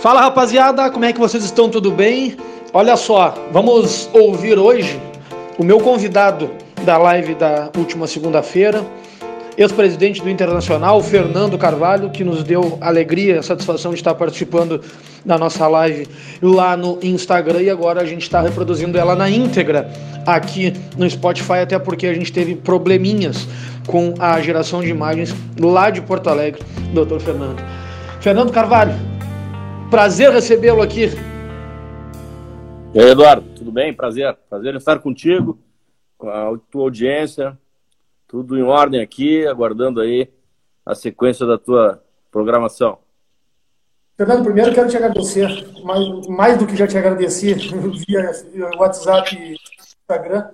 Fala rapaziada, como é que vocês estão? Tudo bem? Olha só, vamos ouvir hoje o meu convidado da live da última segunda-feira, ex-presidente do Internacional, Fernando Carvalho, que nos deu alegria, satisfação de estar participando da nossa live lá no Instagram e agora a gente está reproduzindo ela na íntegra aqui no Spotify, até porque a gente teve probleminhas com a geração de imagens lá de Porto Alegre, doutor Fernando. Fernando Carvalho, prazer recebê-lo aqui. E aí, Eduardo, tudo bem? Prazer. Prazer em estar contigo, com a tua audiência, tudo em ordem aqui, aguardando aí a sequência da tua programação. Fernando, primeiro quero te agradecer, mais, mais do que já te agradeci via WhatsApp e Instagram,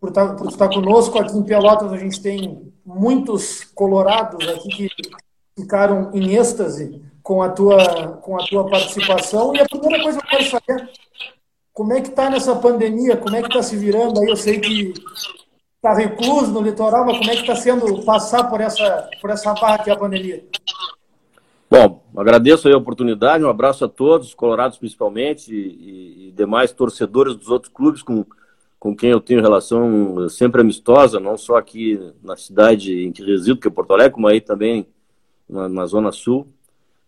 por estar, por estar conosco. Aqui em Pelotas a gente tem muitos colorados aqui que ficaram em êxtase com a tua, com a tua participação. E a primeira coisa que eu quero saber, como é que está nessa pandemia? Como é que está se virando aí? Eu sei que está recluso no litoral, mas como é que está sendo passar por essa, por essa barra que é pandemia? Bom, agradeço a oportunidade, um abraço a todos, colorados principalmente, e, e, demais torcedores dos outros clubes com, com quem eu tenho relação sempre amistosa, não só aqui na cidade em que resido, que é Porto Alegre, como aí também na, na Zona Sul.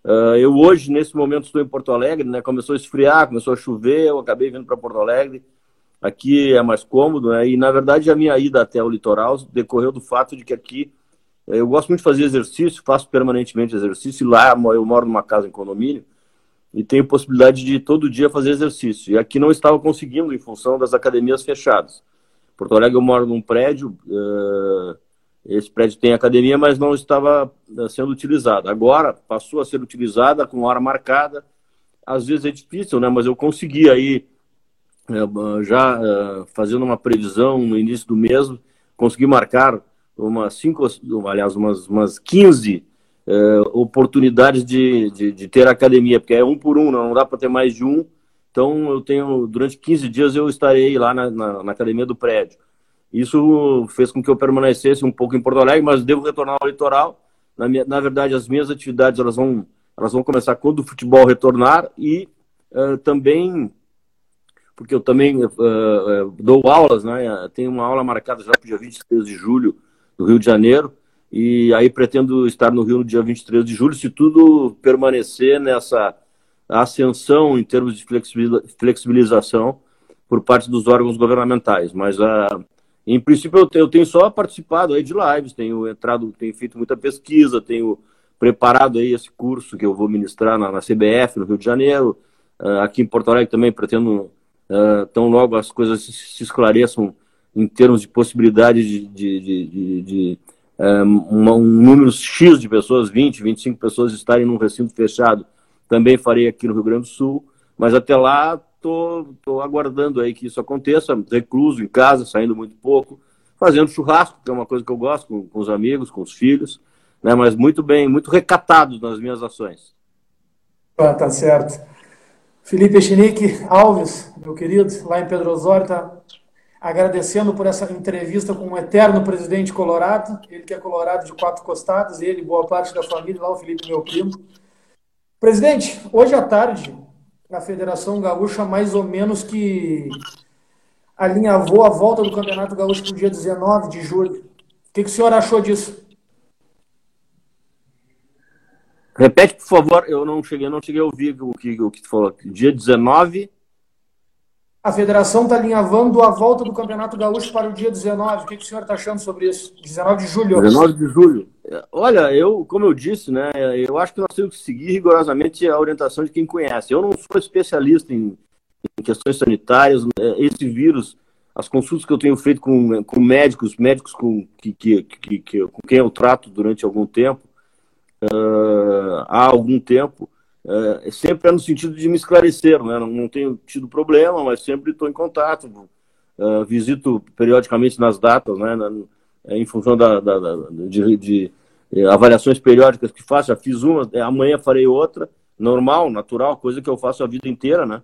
Uh, eu hoje, nesse momento, estou em Porto Alegre, né? Começou a esfriar, começou a chover, eu acabei vindo para Porto Alegre. Aqui é mais cômodo, né? E na verdade a minha ida até o litoral decorreu do fato de que aqui eu gosto muito de fazer exercício, faço permanentemente exercício, e lá eu moro numa casa em condomínio e tenho possibilidade de todo dia fazer exercício. E aqui não estava conseguindo em função das academias fechadas. Porto Alegre eu moro num prédio, uh, esse prédio tem academia, mas não estava uh, sendo utilizado. Agora passou a ser utilizada com hora marcada. Às vezes é difícil, né? Mas eu consegui aí, uh, já fazendo uma previsão no início do mês, consegui marcar umas cinco, aliás, umas, umas 15 uh, oportunidades de, de, de, ter academia, porque é um por um, não dá para ter mais de um. Então, eu tenho, durante 15 dias, eu estarei lá na, na, na, academia do prédio. Isso fez com que eu permanecesse um pouco em Porto Alegre, mas devo retornar ao litoral. Na, minha, na verdade, as minhas atividades elas vão, elas vão começar quando o futebol retornar e uh, também porque eu também uh, dou aulas, né? Tenho uma aula marcada já para o dia 23 de julho no Rio de Janeiro. E aí pretendo estar no Rio no dia 23 de julho, se tudo permanecer nessa ascensão em termos de flexibilização por parte dos órgãos governamentais. Mas, uh, em princípio, eu tenho só participado aí de lives, tenho entrado, tenho feito muita pesquisa, tenho preparado aí esse curso que eu vou ministrar na, na CBF, no Rio de Janeiro. Uh, aqui em Porto Alegre também pretendo, uh, tão logo as coisas se esclareçam, em termos de possibilidade de, de, de, de um, um, número X de pessoas, 20, 25 pessoas estarem num recinto fechado, também farei aqui no Rio Grande do Sul, mas até lá estou aguardando aí que isso aconteça, recluso em casa, saindo muito pouco, fazendo churrasco, que é uma coisa que eu gosto, com, com os amigos, com os filhos, né, mas muito bem, muito recatado nas minhas ações. Ah, tá certo. Felipe Echenique Alves, meu querido, lá em Pedro Osório, tá agradecendo por essa entrevista com o eterno presidente Colorado, ele que é colorado de quatro costados, ele, boa parte da família, lá o Felipe, meu primo. Presidente, hoje à tarde, a Federação Gaúcha mais ou menos que alinhavou a volta do Campeonato Gaúcho para o dia 19 de julho. O que, que o senhor achou disso? Repete, por favor, eu não cheguei, não cheguei a ouvir o que, o que tu falou. Dia 19 a federação está alinhavando a volta do Campeonato Gaúcho para o dia 19. O que, que o senhor está achando sobre isso? 19 de julho. 19 de julho. Olha, eu, como eu disse, né, eu acho que nós temos que seguir rigorosamente a orientação de quem conhece. Eu não sou especialista em, em questões sanitárias. Né, esse vírus, as consultas que eu tenho feito com, com médicos, médicos com, que, que, que, que com quem eu trato durante algum tempo, uh, há algum tempo, é, sempre é no sentido de me esclarecer, né? não, não tenho tido problema, mas sempre estou em contato, uh, visito periodicamente nas datas, né? Na, em função da, da, da de, de, de, avaliações periódicas que faço, já fiz uma, é, amanhã farei outra, normal, natural, coisa que eu faço a vida inteira, né?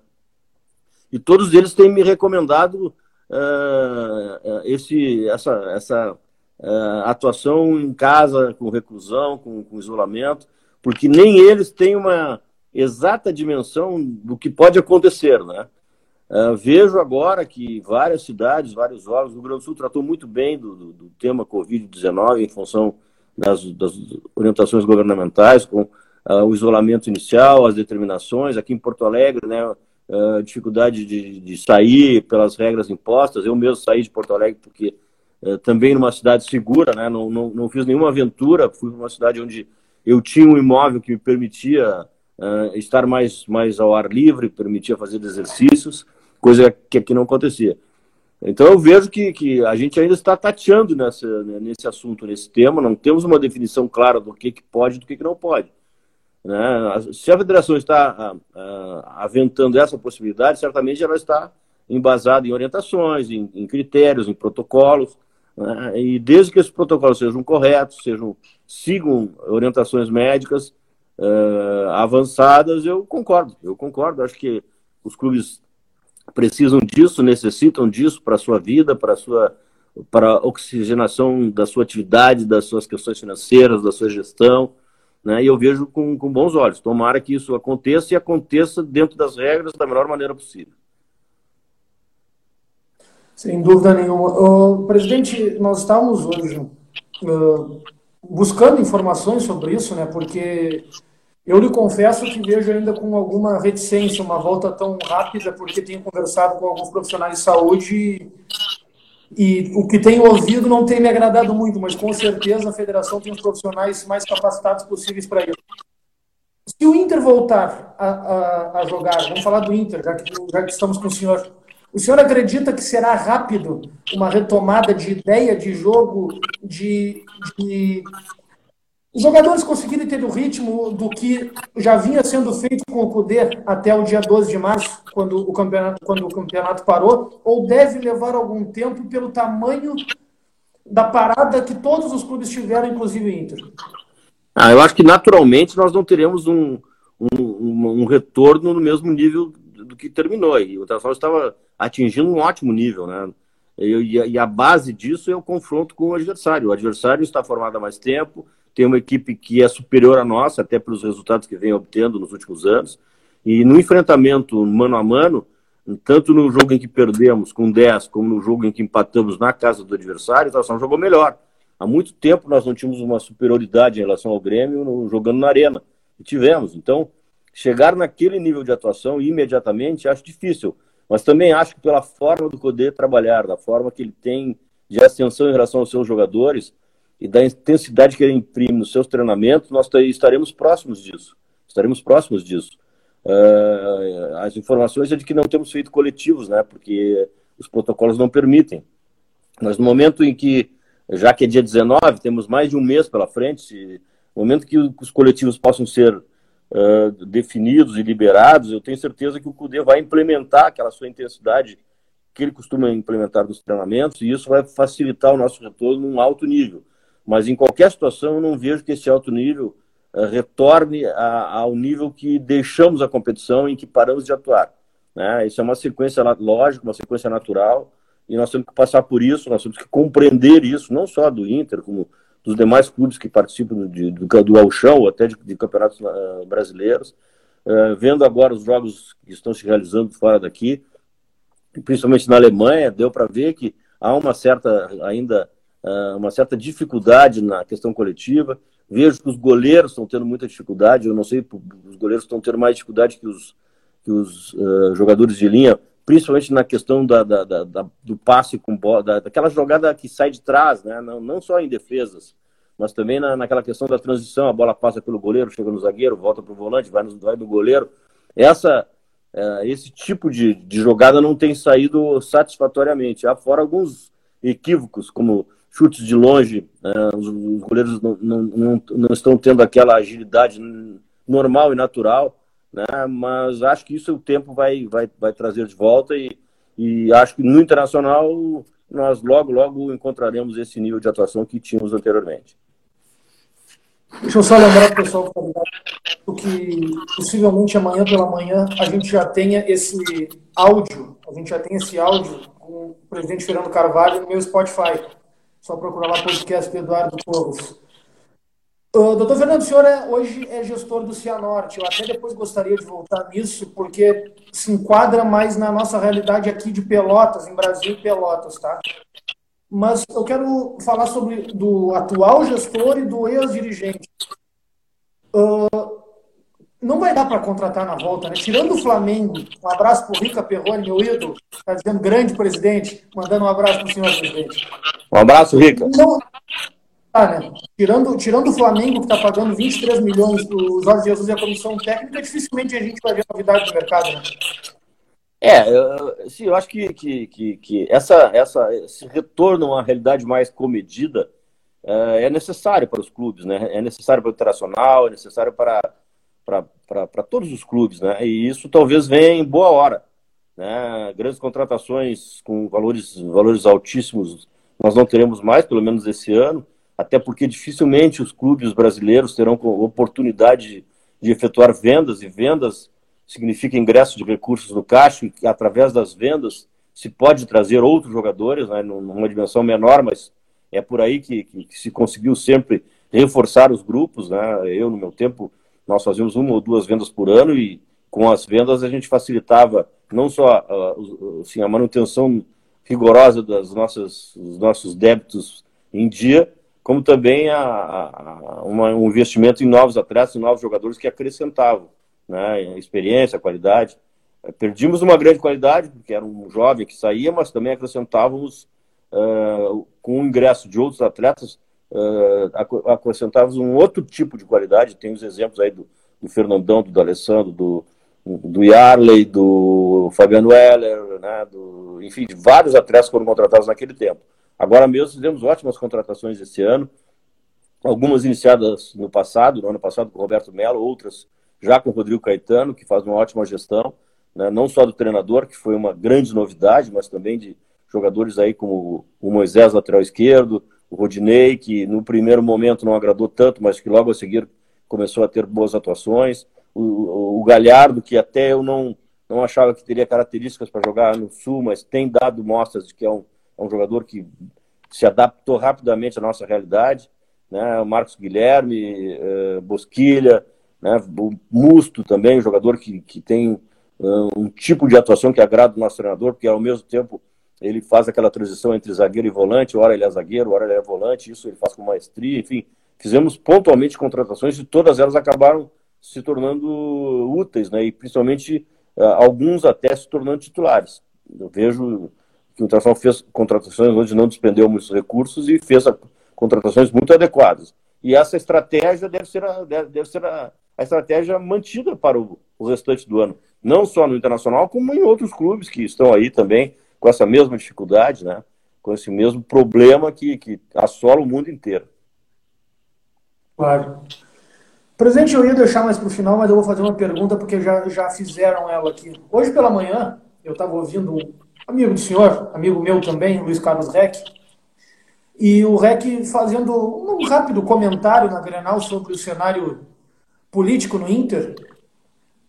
E todos eles têm me recomendado uh, esse, essa, essa uh, atuação em casa, com reclusão, com, com isolamento, porque nem eles têm uma, exata dimensão do que pode acontecer, né? Uh, vejo agora que várias cidades, vários órgãos, o Rio Grande do Sul tratou muito bem do, do, do tema Covid-19 em função das, das, orientações governamentais, com uh, o isolamento inicial, as determinações. Aqui em Porto Alegre, né, uh, dificuldade de, de, sair pelas regras impostas. Eu mesmo saí de Porto Alegre porque também numa cidade segura, né, não, não, não fiz nenhuma aventura, fui para uma cidade onde eu tinha um imóvel que me permitia estar mais, mais ao ar livre, permitia fazer exercícios, coisa que aqui não acontecia. Então eu vejo que, que a gente ainda está tateando nessa, nesse assunto, nesse tema, não temos uma definição clara do que, que pode e do que, que não pode. Né? Se a federação está aventando essa possibilidade, certamente ela está embasada em orientações, em, em critérios, em protocolos, né? e desde que esses protocolos sejam corretos, sejam sigam orientações médicas, uh, avançadas, eu concordo. Eu concordo. Acho que os clubes precisam disso, necessitam disso para a sua vida, para a sua para oxigenação da sua atividade, das suas questões financeiras, da sua gestão, né? E eu vejo com, com bons olhos. Tomara que isso aconteça e aconteça dentro das regras da melhor maneira possível. Sem dúvida nenhuma. Presidente, nós estamos hoje uh, buscando informações sobre isso, né? Porque eu lhe confesso que vejo ainda com alguma reticência uma volta tão rápida, porque tenho conversado com alguns profissionais de saúde e, e o que tenho ouvido não tem me agradado muito, mas com certeza a federação tem os profissionais mais capacitados possíveis para isso. Se o Inter voltar a, a, a, jogar, vamos falar do Inter, já que, já que estamos com o senhor. O senhor acredita que será rápido uma retomada de ideia de jogo, de, de os jogadores conseguirem ter o ritmo do que já vinha sendo feito com o Cudê até o dia 12 de março, quando o campeonato, quando o campeonato parou, ou deve levar algum tempo pelo tamanho da parada que todos os clubes tiveram, inclusive o Inter? Ah, eu acho que naturalmente nós não teremos um, um, um, um retorno no mesmo nível do que terminou. E o Internacional estava atingindo um ótimo nível, né? E, e, a base disso é o confronto com o adversário. O adversário está formado há mais tempo, tem uma equipe que é superior à nossa, até pelos resultados que vem obtendo nos últimos anos. E no enfrentamento mano a mano, tanto no jogo em que perdemos com 10, como no jogo em que empatamos na casa do adversário, o Internacional jogou melhor. Há muito tempo nós não tínhamos uma superioridade em relação ao Grêmio no, jogando na arena. E tivemos. Então, chegar naquele nível de atuação imediatamente acho difícil. Mas também acho que pela forma do poder trabalhar, da forma que ele tem de ascensão em relação aos seus jogadores e da intensidade que ele imprime nos seus treinamentos, nós estaremos próximos disso. Estaremos próximos disso. Uh, as informações é de que não temos feito coletivos, né? Porque os protocolos não permitem. Mas no momento em que, já que é dia 19, temos mais de um mês pela frente, no momento que os coletivos possam ser uh, definidos e liberados, eu tenho certeza que o CUDE vai implementar aquela sua intensidade que ele costuma implementar nos treinamentos, e isso vai facilitar o nosso retorno num alto nível. Mas em qualquer situação, eu não vejo que esse alto nível uh, retorne a, ao nível que deixamos a competição em que paramos de atuar. Né? Isso é uma sequência lógica, uma sequência natural, e nós temos que passar por isso, nós temos que compreender isso, não só do Inter, como dos demais clubes que participam de, do, do Alchão ou até de, de campeonatos uh, brasileiros. Uh, vendo agora os jogos que estão se realizando fora daqui, principalmente na Alemanha, deu para ver que há uma certa ainda uma certa dificuldade na questão coletiva. Vejo que os goleiros estão tendo muita dificuldade. Eu não sei, os goleiros estão tendo mais dificuldade que os, que os jogadores de linha, principalmente na questão da, da, da, da do passe com bola, daquela jogada que sai de trás, né? não, não só em defesas, mas também na, naquela questão da transição, a bola passa pelo goleiro, chega no zagueiro, volta para o volante, vai no, vai no goleiro. Essa, é, esse tipo de, de jogada não tem saído satisfatoriamente. Há fora alguns equívocos, como chutes de longe, é, os, os, goleiros não, não, não, não estão tendo aquela agilidade normal e natural né? Mas acho que isso o tempo vai, vai, vai trazer de volta e, e acho que no internacional nós logo, logo encontraremos esse nível de atuação que tínhamos anteriormente. Deixa eu só lembrar pessoal que possivelmente amanhã pela manhã a gente já tenha esse áudio, a gente já tem esse áudio com o presidente Fernando Carvalho no meu Spotify. Só procurar lá podcast do Eduardo Povos. Uh, doutor Fernando, o senhor é, hoje é gestor do Cianorte. Eu até depois gostaria de voltar nisso, porque se enquadra mais na nossa realidade aqui de Pelotas, em Brasil Pelotas, tá? Mas eu quero falar sobre do atual gestor e do ex-dirigente. Uh, não vai dar para contratar na volta, né? Tirando o Flamengo, um abraço para o Rica Perrone, meu ídolo, está dizendo grande presidente, mandando um abraço para o senhor presidente. Um abraço, Rica. Não, ah, né? tirando, tirando o Flamengo, que está pagando 23 milhões para o Jorge Jesus e a comissão técnica, dificilmente a gente vai ver novidade no mercado, né? É, eu, sim, eu acho que, que, que, que, essa, essa, esse retorno a uma realidade mais comedida é, é necessário para os clubes, né? É necessário para o internacional, é necessário para, para, todos os clubes, né? E isso talvez venha em boa hora. Né? Grandes contratações com valores, valores altíssimos nós não teremos mais, pelo menos esse ano, até porque dificilmente os clubes brasileiros terão oportunidade de, de efetuar vendas, e vendas significa ingresso de recursos no caixa, e através das vendas se pode trazer outros jogadores, né, numa dimensão menor, mas é por aí que, que, que, se conseguiu sempre reforçar os grupos. Né? Eu, no meu tempo, nós fazíamos uma ou duas vendas por ano e com as vendas a gente facilitava não só uh, assim, a manutenção rigorosa das nossas, dos nossos débitos em dia, como também a, a, uma, um investimento em novos atletas, em novos jogadores que acrescentavam né, experiência, qualidade. Perdimos uma grande qualidade, porque era um jovem que saía, mas também acrescentávamos, uh, com o ingresso de outros atletas, uh, acrescentávamos um outro tipo de qualidade. Tem os exemplos aí do, do Fernandão, do Alessandro, do, do Yarley, do Fabiano Weller, né, do, enfim, de vários atletas foram contratados naquele tempo. Agora mesmo fizemos ótimas contratações esse ano, algumas iniciadas no passado, no ano passado com o Roberto Melo, outras já com o Rodrigo Caetano, que faz uma ótima gestão, né, não só do treinador, que foi uma grande novidade, mas também de jogadores aí como o Moisés, lateral esquerdo, o Rodinei, que no primeiro momento não agradou tanto, mas que logo a seguir começou a ter boas atuações, o, o Galhardo, que até eu não, não achava que teria características para jogar no Sul, mas tem dado mostras de que é um, é um jogador que se adaptou rapidamente à nossa realidade. Né? O Marcos Guilherme, uh, Bosquilha, né? o Musto também, um jogador que, que tem uh, um tipo de atuação que agrada o nosso treinador, porque ao mesmo tempo ele faz aquela transição entre zagueiro e volante, hora ele é zagueiro, hora ele é volante, isso ele faz com maestria, enfim. Fizemos pontualmente contratações e todas elas acabaram se tornando úteis, né? E principalmente uh, alguns até se tornando titulares. Eu vejo que o Internacional fez contratações onde não despendeu muitos recursos e fez contratações muito adequadas. E essa estratégia deve ser a, deve ser a, a estratégia mantida para o, o, restante do ano. Não só no Internacional, como em outros clubes que estão aí também com essa mesma dificuldade, né? com esse mesmo problema que, que assola o mundo inteiro. Claro. Presidente, eu ia deixar mais para o final, mas eu vou fazer uma pergunta porque já, já fizeram ela aqui. Hoje pela manhã, eu estava ouvindo amigo do senhor, amigo meu também, Luiz Carlos Reck, e o Reck fazendo um rápido comentário na Grenal sobre o cenário político no Inter.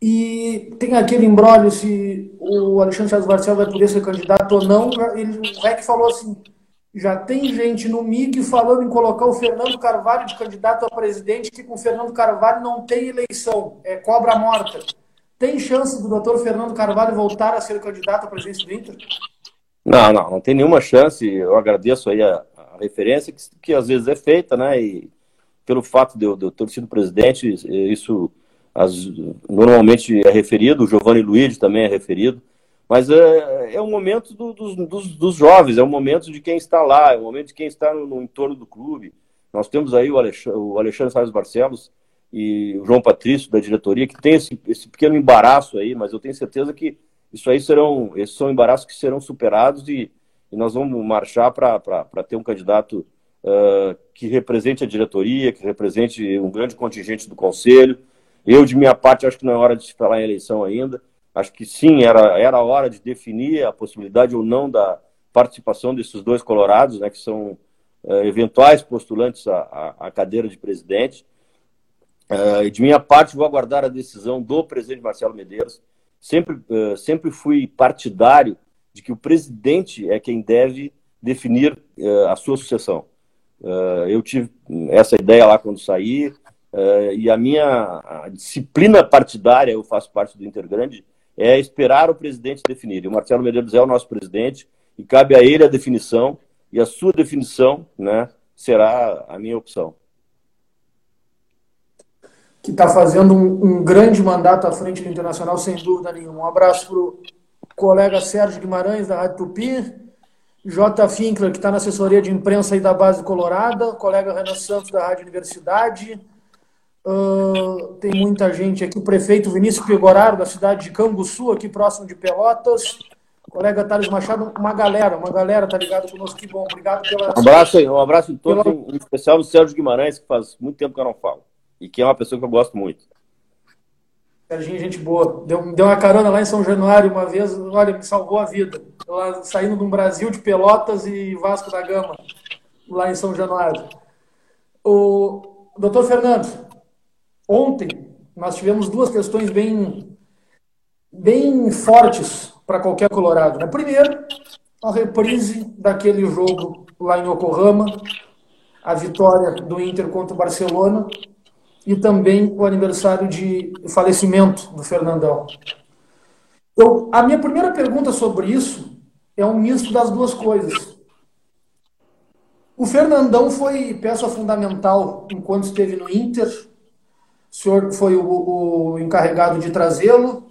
E tem aquele embrólio se o Alexandre Chaves Barcel vai poder ser candidato ou não. Ele, o Reck falou assim: já tem gente no MIG falando em colocar o Fernando Carvalho de candidato a presidente, que com o Fernando Carvalho não tem eleição, é cobra morta. Tem chance do doutor Fernando Carvalho voltar a ser candidato à presidência do Inter? Não, não, não tem nenhuma chance. Eu agradeço aí a, a referência que, que, às vezes é feita, né? E pelo fato de eu, de eu ter sido presidente, isso as, normalmente é referido, o Giovanni Luiz também é referido, mas é, é um momento do, dos, dos, dos, jovens, é um momento de quem está lá, é um momento de quem está no, no entorno do clube. Nós temos aí o Alexandre, o Alexandre Salles Barcelos, e o João Patrício da diretoria, que tem esse, esse pequeno embaraço aí, mas eu tenho certeza que isso aí serão, esses são embaraços que serão superados e, e nós vamos marchar para ter um candidato uh, que represente a diretoria, que represente um grande contingente do conselho. Eu, de minha parte, acho que não é hora de se falar em eleição ainda. Acho que sim, era, era hora de definir a possibilidade ou não da participação desses dois colorados, né, que são uh, eventuais postulantes à, à cadeira de presidente. Uh, de minha parte, vou aguardar a decisão do presidente Marcelo Medeiros. Sempre, uh, sempre fui partidário de que o presidente é quem deve definir a sua sucessão. eu tive essa ideia lá quando saí, e a minha disciplina partidária, eu faço parte do Intergrande, é esperar o presidente definir. E o Marcelo Medeiros é o nosso presidente e cabe a ele a definição e a sua definição né, será a minha opção. Que está fazendo um, um, grande mandato à frente do Internacional, sem dúvida nenhuma. Um abraço para o colega Sérgio Guimarães, da Rádio Tupi, J. Finkler, que está na assessoria de imprensa aí da Base Colorada, colega Renan Santos, da Rádio Universidade, Uh, tem muita gente aqui, o prefeito Vinícius Pegoraro, da cidade de Canguçu, aqui próximo de Pelotas. colega Thales Machado, uma galera, uma galera tá ligado conosco, que bom, obrigado pela... Um abraço aí, um abraço em todos, pela... em especial no Sérgio Guimarães, que faz muito tempo que eu não falo, e que é uma pessoa que eu gosto muito. Serginho, gente boa. Deu, deu uma carona lá em São Januário uma vez, olha, me salvou a vida. Lá, saindo de um Brasil de Pelotas e Vasco da Gama, lá em São Januário. O doutor Fernando, Ontem nós tivemos duas questões bem, bem fortes para qualquer colorado. Né? Primeiro, a reprise daquele jogo lá em Yokohama, a vitória do Inter contra o Barcelona e também o aniversário de falecimento do Fernandão. Então, a minha primeira pergunta sobre isso é um misto das duas coisas. O Fernandão foi peça fundamental enquanto esteve no Inter, o senhor foi o, o encarregado de trazê-lo.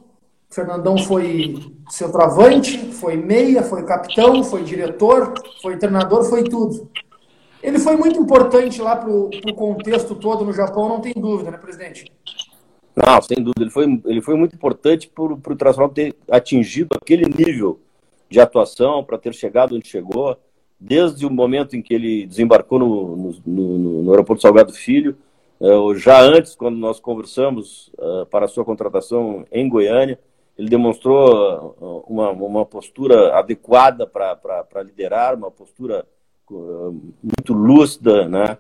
Fernandão foi centroavante, foi meia, foi capitão, foi diretor, foi treinador, foi tudo. Ele foi muito importante lá para o contexto todo no Japão, não tem dúvida, né, presidente? Não, sem dúvida. Ele foi, ele foi muito importante para o Internacional ter atingido aquele nível de atuação, para ter chegado onde chegou, desde o momento em que ele desembarcou no, no, no, no aeroporto Salgado Filho, já antes, quando nós conversamos uh, para a sua contratação em Goiânia, ele demonstrou uh, uma, uma postura adequada para liderar, uma postura uh, muito lúcida, né?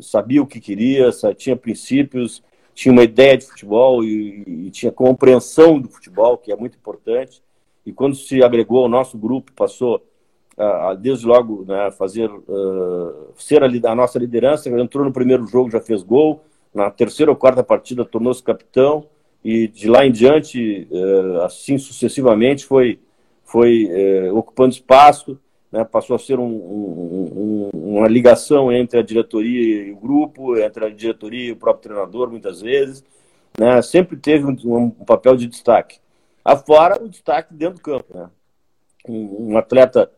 sabia o que queria, tinha princípios, tinha uma ideia de futebol e, e, tinha compreensão do futebol, que é muito importante. E quando se agregou ao nosso grupo, passou desde logo né, fazer uh, ser a, a, nossa liderança. Entrou no primeiro jogo, já fez gol. Na terceira ou quarta partida, tornou-se capitão. E de lá em diante, uh, assim sucessivamente, foi, foi uh, ocupando espaço. Né, passou a ser um, um, um, uma ligação entre a diretoria e o grupo, entre a diretoria e o próprio treinador, muitas vezes. Né, sempre teve um, papel de destaque. Afora o destaque dentro do campo. Né? um atleta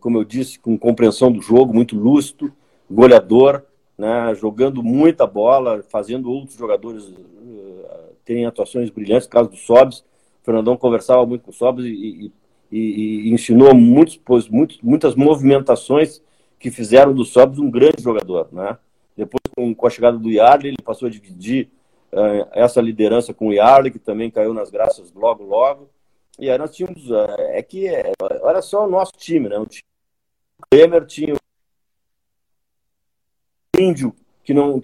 como eu disse, com compreensão do jogo, muito lúcido, goleador, né, jogando muita bola, fazendo outros jogadores uh, terem atuações brilhantes, caso do Sobs. O Fernandão conversava muito com o Sobs e, e, e, e ensinou muitos, pois, muitos, muitas movimentações que fizeram do Sobs um grande jogador. Né? Depois, com, com a chegada do Yarley, ele passou a dividir uh, essa liderança com o Yarley, que também caiu nas graças logo, logo. E aí nós tínhamos. É, é que, é, olha só o nosso time, né? O time tinha o Índio, que não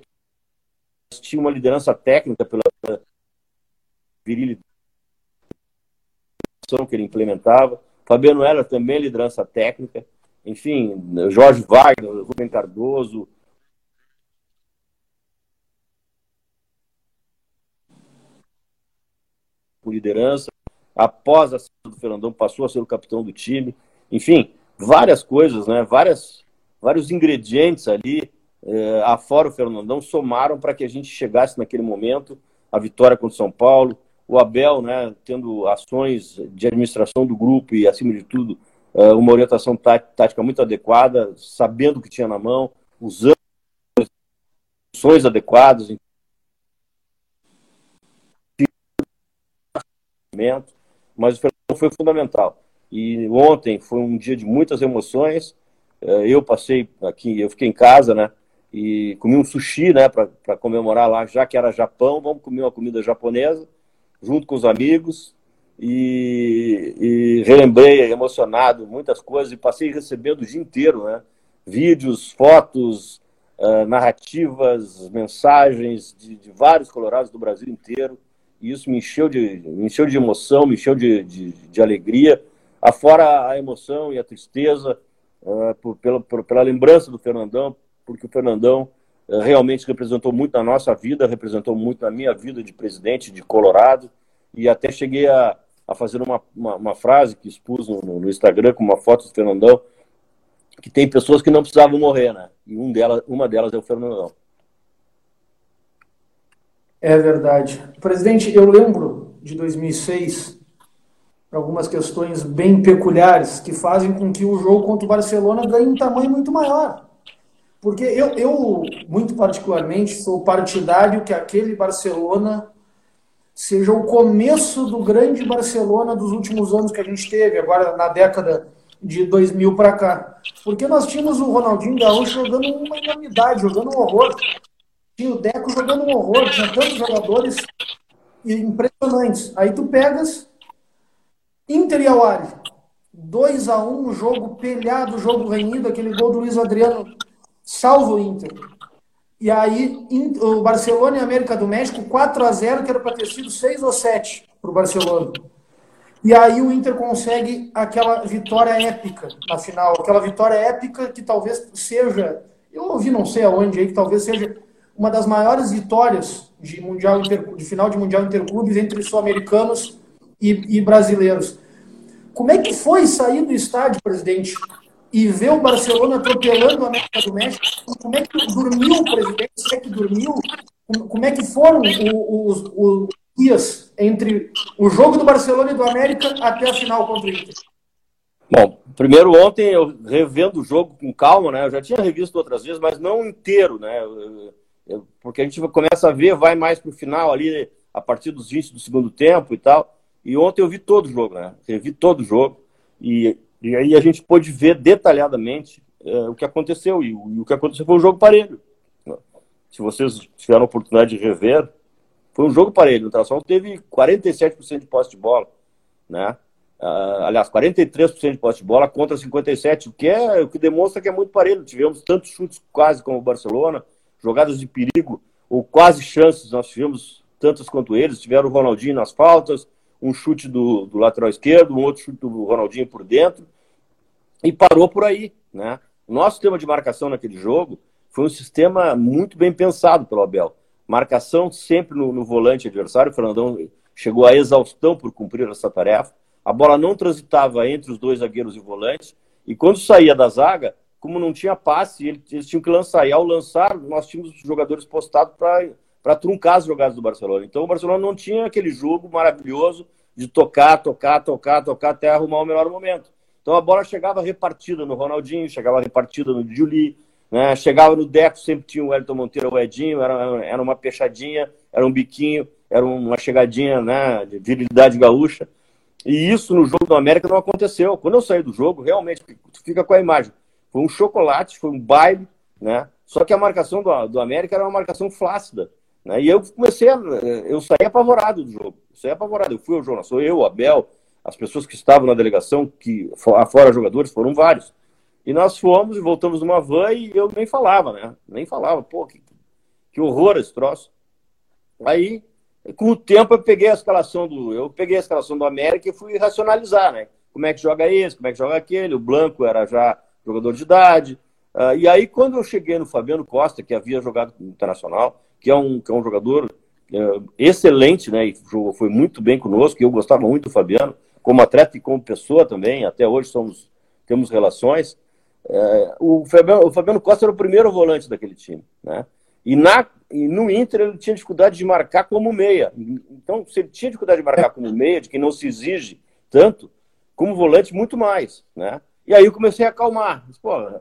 tinha uma liderança técnica pela virilidade que ele implementava. Fabiano Heller também liderança técnica. Enfim, Jorge Wagner, Rubem Cardoso, liderança após a saída do Fernandão, passou a ser o capitão do time. Enfim, várias coisas, né? Várias, vários ingredientes ali, eh, afora o Fernandão, somaram para que a gente chegasse naquele momento a vitória contra o São Paulo. O Abel, né, tendo ações de administração do grupo e, acima de tudo, eh, uma orientação tática muito adequada, sabendo o que tinha na mão, usando ações adequadas, mas o Fernandão foi fundamental. E ontem foi um dia de muitas emoções. É, eu passei aqui, eu fiquei em casa, né? E comi um sushi, né? Para comemorar lá, já que era Japão, vamos comer uma comida japonesa, junto com os amigos. E, e relembrei, emocionado, muitas coisas. E passei recebendo o dia inteiro, né? Vídeos, fotos, uh, narrativas, mensagens de, de vários colorados do Brasil inteiro e isso me encheu de, me encheu de emoção, me encheu de, de, de alegria, afora a emoção e a tristeza uh, por, pela, por, pela lembrança do Fernandão, porque o Fernandão eh, realmente representou muito na nossa vida, representou muito na minha vida de presidente de Colorado, e até cheguei a, a fazer uma, uma, uma frase que expus no, no, Instagram com uma foto do Fernandão, que tem pessoas que não precisavam morrer, né? E um uma delas é o Fernandão. É verdade. Presidente, eu lembro de 2006 algumas questões bem peculiares que fazem com que o jogo contra o Barcelona ganhe um tamanho muito maior. Porque eu, eu muito particularmente, sou partidário que aquele Barcelona seja o começo do grande Barcelona dos últimos anos que a gente teve, agora na década de 2000 para cá. Porque nós tínhamos o Ronaldinho Gaúcho jogando uma enormidade, jogando um horror. Tinha o Deco jogando um horror, tinha tantos jogadores impressionantes. Aí tu pegas Inter e Awali. 2 a 1 um jogo pelhado, jogo renhido, aquele gol do Luiz Adriano salvo o Inter. E aí, o Barcelona e América do México, 4 a 0 que era para ter sido 6 ou 7 para o Barcelona. E aí o Inter consegue aquela vitória épica na final, aquela vitória épica que talvez seja, eu ouvi não sei aonde aí, que talvez seja uma das maiores vitórias de, mundial inter, de final de Mundial Interclubes entre sul-americanos e, e brasileiros. Como é que foi sair do estádio, presidente, e ver o Barcelona atropelando a América do México, como é que dormiu o presidente, como é que dormiu, como é que foram os, os, os dias entre o jogo do Barcelona e do América até a final contra o Inter? Bom, primeiro ontem eu revendo o jogo com calma, né? Eu já tinha revisto outras vezes, mas não inteiro, né? Porque a gente começa a ver, vai mais pro final ali, a partir dos 20 do segundo tempo e tal. E ontem eu vi todo o jogo, né? Revi todo o jogo. E e aí a gente pôde ver detalhadamente é, o que aconteceu. E o, e o, que aconteceu foi um jogo parelho. Se vocês tiveram a oportunidade de rever, foi um jogo parelho. O Tração teve 47% de posse de bola. Né? Uh, aliás, 43% de posse de bola contra 57%, o que, é, o que demonstra que é muito parelho. Tivemos tantos chutes quase como o Barcelona, jogadas de perigo, ou quase chances, nós tivemos tantas quanto eles. Tiveram o Ronaldinho nas faltas, um chute do, do lateral esquerdo, um outro chute do Ronaldinho por dentro, e parou por aí. Né? Nosso sistema de marcação naquele jogo foi um sistema muito bem pensado pelo Abel. Marcação sempre no, no volante adversário, o Fernandão chegou à exaustão por cumprir essa tarefa. A bola não transitava entre os dois zagueiros e volantes, e quando saía da zaga, como não tinha passe, eles tinham que lançar. E ao lançar, nós tínhamos os jogadores postados para truncar as jogadas do Barcelona. Então o Barcelona não tinha aquele jogo maravilhoso de tocar, tocar, tocar, tocar até arrumar o melhor momento. Então a bola chegava repartida no Ronaldinho, chegava repartida no Juli, né? chegava no Deco, sempre tinha o Elton Monteiro o Edinho, era, era uma pechadinha, era um biquinho, era uma chegadinha né, de virilidade gaúcha. E isso no jogo do América não aconteceu. Quando eu saí do jogo, realmente, fica com a imagem. Foi um chocolate, foi um baile, né? Só que a marcação do, do América era uma marcação flácida. Né? E eu comecei a. Eu saí apavorado do jogo. Saí apavorado. Eu fui ao jornal, sou eu, Abel, as pessoas que estavam na delegação, que fora jogadores, foram vários. E nós fomos e voltamos numa van e eu nem falava, né? Nem falava, pô, que, que horror esse troço. Aí, com o tempo, eu peguei a escalação do. Eu peguei a escalação do América e fui racionalizar, né? Como é que joga esse, como é que joga aquele. O Blanco era já jogador de idade. Uh, e aí, quando eu cheguei no Fabiano Costa, que havia jogado Internacional, que é um, que é um jogador é, excelente, né? E jogou, foi muito bem conosco. Eu gostava muito do Fabiano, como atleta e como pessoa também. Até hoje somos, temos relações. É, o, Fabiano, o Fabiano Costa era o primeiro volante daquele time, né? E, na, e no Inter ele tinha dificuldade de marcar como meia. Então, se ele tinha dificuldade de marcar como meia, de que não se exige tanto, como volante, muito mais, né? E aí eu comecei a acalmar. Pô, o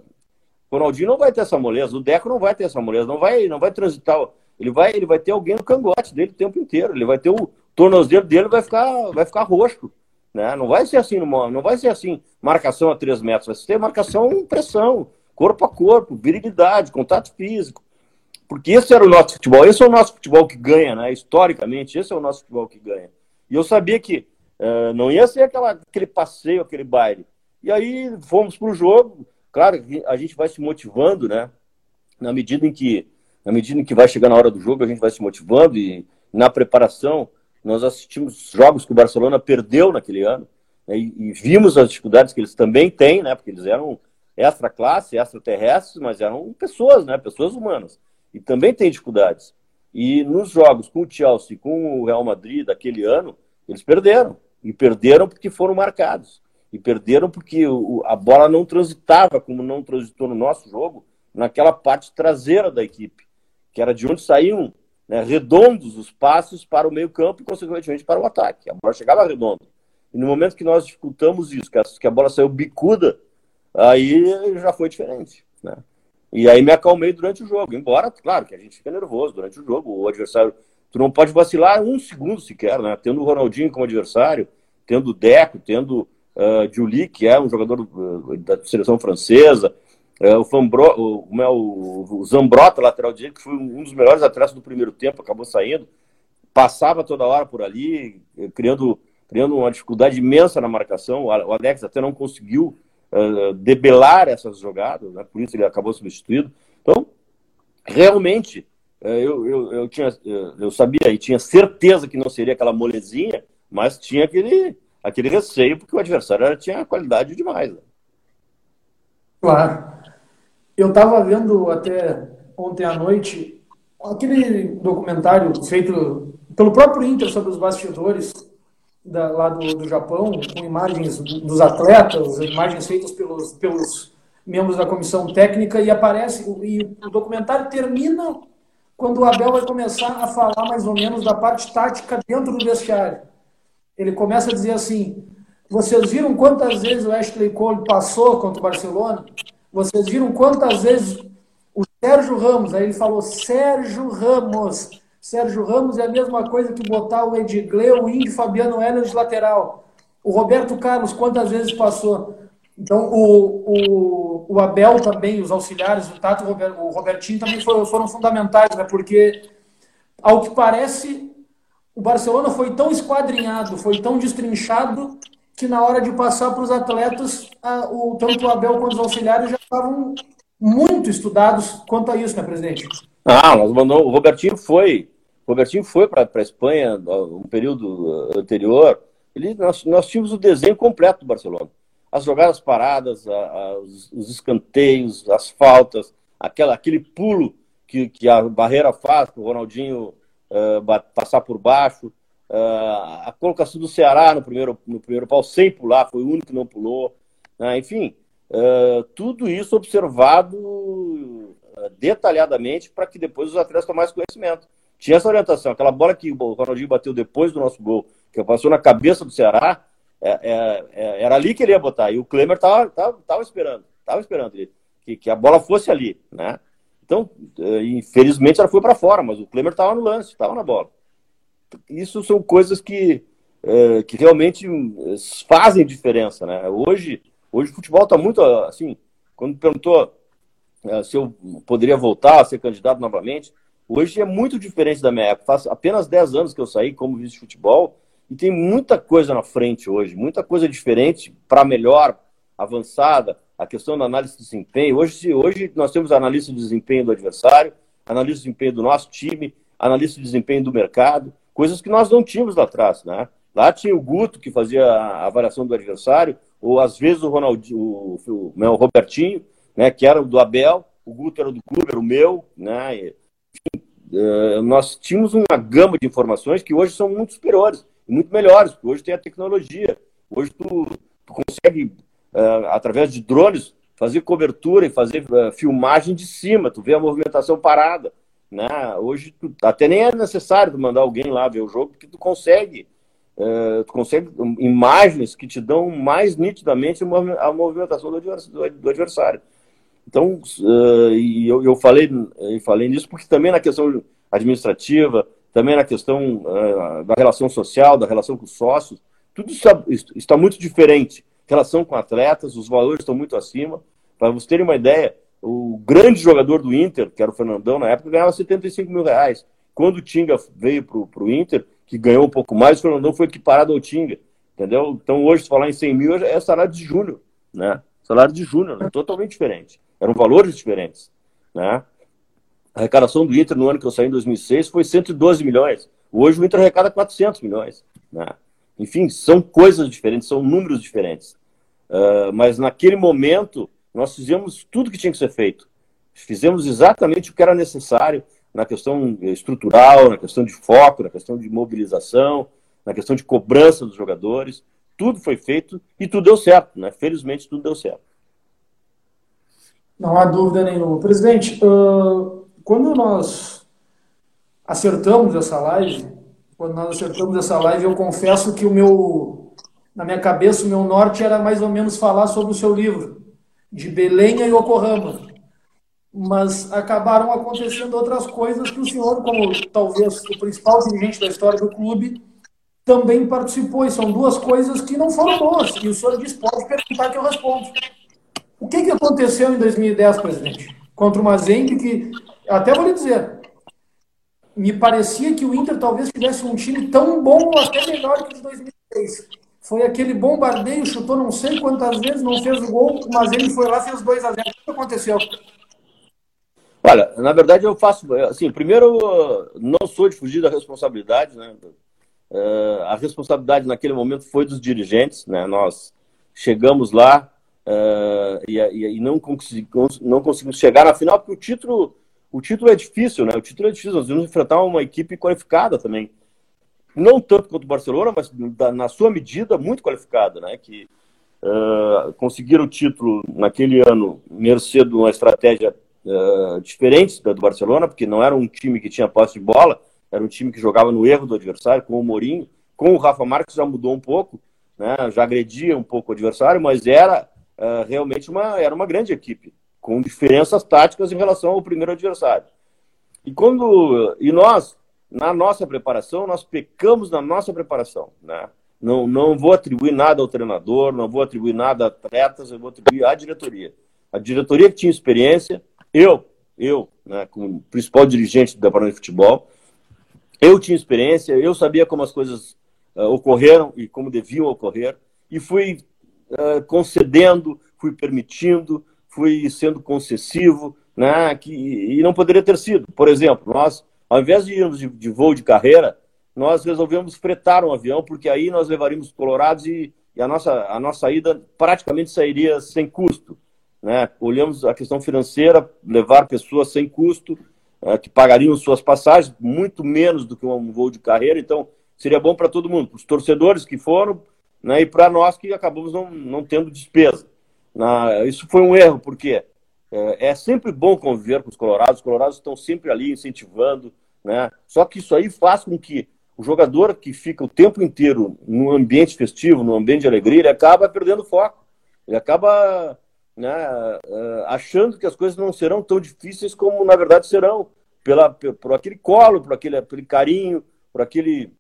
Ronaldinho não vai ter essa moleza, o Deco não vai ter essa moleza, não vai, não vai transitar ele vai, ele vai ter alguém no cangote dele o tempo inteiro. Ele vai ter o tornozelo dele vai ficar, vai ficar roxo. Né? Não vai ser assim, não vai ser assim, marcação a três metros, vai ser marcação pressão, corpo a corpo, virilidade, contato físico. Porque esse era o nosso futebol, esse é o nosso futebol que ganha, né? Historicamente, esse é o nosso futebol que ganha. E eu sabia que uh, não ia ser aquela, aquele passeio, aquele baile. E aí fomos para o jogo. Claro, a gente vai se motivando, né? Na medida em que na medida em que vai chegando a hora do jogo, a gente vai se motivando e na preparação nós assistimos jogos que o Barcelona perdeu naquele ano né, e, e, vimos as dificuldades que eles também têm, né? Porque eles eram extra classe, extraterrestres, mas eram pessoas, né? Pessoas humanas. e também tem dificuldades. E nos jogos com o Chelsea, com o Real Madrid daquele ano, eles perderam. E perderam porque foram marcados. E perderam porque o, a bola não transitava, como não transitou no nosso jogo, naquela parte traseira da equipe, que era de onde saíam né, redondos os passos para o meio-campo e, consequentemente, para o ataque. A bola chegava redonda. E no momento que nós dificultamos isso, que a, que a bola saiu bicuda, aí já foi diferente. Né? E aí me acalmei durante o jogo. Embora, claro, que a gente fica nervoso durante o jogo. O adversário, tu não pode vacilar um segundo sequer, né? Tendo o Ronaldinho como adversário, tendo o Deco, tendo uh, Juli, que é um jogador uh, da seleção francesa, uh, o, Fambro, o, é o, o Zambrota, lateral direito, que foi um dos melhores atletas do primeiro tempo, acabou saindo, passava toda hora por ali, criando, criando uma dificuldade imensa na marcação. O Alex até não conseguiu uh, debelar essas jogadas, né? por isso ele acabou substituído. Então, realmente, eu, eu, eu, tinha, eu sabia e tinha certeza que não seria aquela molezinha, mas tinha aquele, aquele receio, porque o adversário tinha qualidade demais. Né? Claro. Eu estava vendo até ontem à noite aquele documentário feito pelo próprio Inter sobre os bastidores da, lá do, do Japão, com imagens dos atletas, imagens feitas pelos, pelos membros da comissão técnica, e aparece, e o documentário termina quando o Abel vai começar a falar mais ou menos da parte tática dentro do vestiário. Ele começa a dizer assim: vocês viram quantas vezes o Ashley Cole passou contra o Barcelona? Vocês viram quantas vezes o Sérgio Ramos, aí ele falou Sérgio Ramos, Sérgio Ramos é a mesma coisa que botar o Edgley, o Índio, Fabiano Heller de lateral. O Roberto Carlos, quantas vezes passou? Então, o, o, o Abel também, os auxiliares, o Tato o Robertinho também foram, foram fundamentais, né? porque, ao que parece, o Barcelona foi tão esquadrinhado, foi tão destrinchado, que na hora de passar para os atletas, a, o, tanto o Abel quanto os auxiliares já estavam muito estudados quanto a isso, né, presidente? Ah, nós mandamos, o Robertinho foi o Robertinho foi para a Espanha um período uh, anterior. Ele, nós, nós tínhamos o desenho completo do Barcelona. As jogadas paradas, a, a, os, os, escanteios, as faltas, aquela, aquele pulo que, que a barreira faz para o Ronaldinho uh, passar por baixo. Uh, a colocação do Ceará no primeiro, no primeiro pau sem pular, foi o único que não pulou. Uh, enfim, uh, tudo isso observado detalhadamente para que depois os atletas tomassem conhecimento. Tinha essa orientação. Aquela bola que o Ronaldinho bateu depois do nosso gol, que passou na cabeça do Ceará, é, é, é, era ali que ele ia botar. E o Klemer estava tava, tava esperando, estava esperando ele, que, que a bola fosse ali, né? Então, é, infelizmente ela foi para fora, mas o Klemer estava no lance, estava na bola. Isso são coisas que, é, que realmente é, fazem diferença, né? Hoje, hoje o futebol está muito assim. Quando perguntou se eu poderia voltar a ser candidato novamente, Hoje é muito diferente da minha época. Faz apenas 10 anos que eu saí como vice de futebol e tem muita coisa na frente hoje, muita coisa diferente para melhor, avançada. A questão da análise de desempenho. Hoje, hoje nós temos analista de desempenho do adversário, analista de desempenho do nosso time, analista de desempenho do mercado, coisas que nós não tínhamos lá atrás, né? Lá tinha o Guto que fazia a avaliação do adversário, ou às vezes o Ronaldinho, o, o, o Robertinho, né, que era do Abel, o Guto era do clube, era o meu, né? uh, nós tínhamos uma gama de informações que hoje são muito superiores, muito melhores, porque hoje tem a tecnologia. Hoje tu, tu consegue, através de drones, fazer cobertura e fazer uh, filmagem de cima, tu vê a movimentação parada. Né? Hoje tu, até nem é necessário mandar alguém lá ver o jogo, porque tu consegue, uh, tu consegue imagens que te dão mais nitidamente a movimentação do adversário. Então, uh, e eu, eu falei, eu falei nisso porque também na questão administrativa, também na questão uh, da relação social, da relação com os sócios, tudo está, está muito diferente. Relação com atletas, os valores estão muito acima. Para vocês terem uma ideia, o grande jogador do Inter, que era o Fernandão na época, ganhava 75 mil reais. Quando o Tinga veio para o Inter, que ganhou um pouco mais, o Fernandão foi equiparado ao Tinga. Entendeu? Então hoje, se falar em 100 mil, é salário de júnior, né? Salário de júnior, né? totalmente diferente. Eram valores diferentes. Né? A arrecadação do Inter no ano que eu saí em 2006 foi 112 milhões. Hoje o Inter arrecada 400 milhões. Né? Enfim, são coisas diferentes, são números diferentes. Uh, mas naquele momento, nós fizemos tudo que tinha que ser feito. Fizemos exatamente o que era necessário na questão estrutural, na questão de foco, na questão de mobilização, na questão de cobrança dos jogadores. Tudo foi feito e tudo deu certo, né? Felizmente tudo deu certo. Não há dúvida nenhuma. Presidente, uh, quando nós acertamos essa live, quando nós acertamos essa live, eu confesso que o meu, na minha cabeça, o meu norte era mais ou menos falar sobre o seu livro, de Belém a Yokohama. Mas acabaram acontecendo outras coisas que o senhor, como talvez o principal dirigente da história do clube, também participou. E são duas coisas que não foram boas. E o senhor diz, pode perguntar que eu respondo. O que, que aconteceu em 2010, presidente? Contra o Mazembe, que até vou lhe dizer, me parecia que o Inter talvez tivesse um time tão bom ou até melhor que o de 2006. Foi aquele bombardeio, chutou não sei quantas vezes, não fez o gol, mas ele foi lá fez 2 a 0 O que aconteceu? Olha, na verdade eu faço, assim, primeiro, não sou de fugir da responsabilidade, né? Uh, a responsabilidade naquele momento foi dos dirigentes, né? Nós chegamos lá, uh, e, e, não, conseguimos, não conseguimos chegar na final, porque o título, o título é difícil, né? O título é difícil, nós vamos enfrentar uma equipe qualificada também. Não tanto quanto o Barcelona, mas na sua medida muito qualificada, né? Que uh, conseguiram o título naquele ano, mercê de uma estratégia uh, diferente da do Barcelona, porque não era um time que tinha posse de bola, era um time que jogava no erro do adversário, com o Mourinho. Com o Rafa Marques já mudou um pouco, né? já agredia um pouco o adversário, mas era uh, realmente uma, era uma grande equipe, com diferenças táticas em relação ao primeiro adversário. E quando e nós, na nossa preparação, nós pecamos na nossa preparação, né? Não, não vou atribuir nada ao treinador, não vou atribuir nada a atletas, eu vou atribuir à diretoria. A diretoria que tinha experiência, eu, eu, né, como principal dirigente do Departamento de Futebol, eu tinha experiência, eu sabia como as coisas uh, ocorreram e como deviam ocorrer, e fui uh, concedendo, fui permitindo, fui sendo concessivo, né, que, e não poderia ter sido. Por exemplo, nós, ao invés de irmos de, de voo de carreira, nós resolvemos fretar um avião, porque aí nós levaríamos colorados e, e a, nossa, a nossa ida praticamente sairia sem custo. Né? Olhamos a questão financeira, levar pessoas sem custo, uh, que pagariam suas passagens, muito menos do que um voo de carreira, então seria bom para todo mundo, para os torcedores que foram, né, e para nós que acabamos não, não tendo despesa. Na, isso foi um erro, porque é, é, sempre bom conviver com os colorados, os colorados estão sempre ali incentivando, né? só que isso aí faz com que o jogador que fica o tempo inteiro no ambiente festivo, no ambiente de alegria, ele acaba perdendo foco, ele acaba né, é, achando que as coisas não serão tão difíceis como na verdade serão, pela, por aquele colo, por aquele, aquele carinho, por aquele,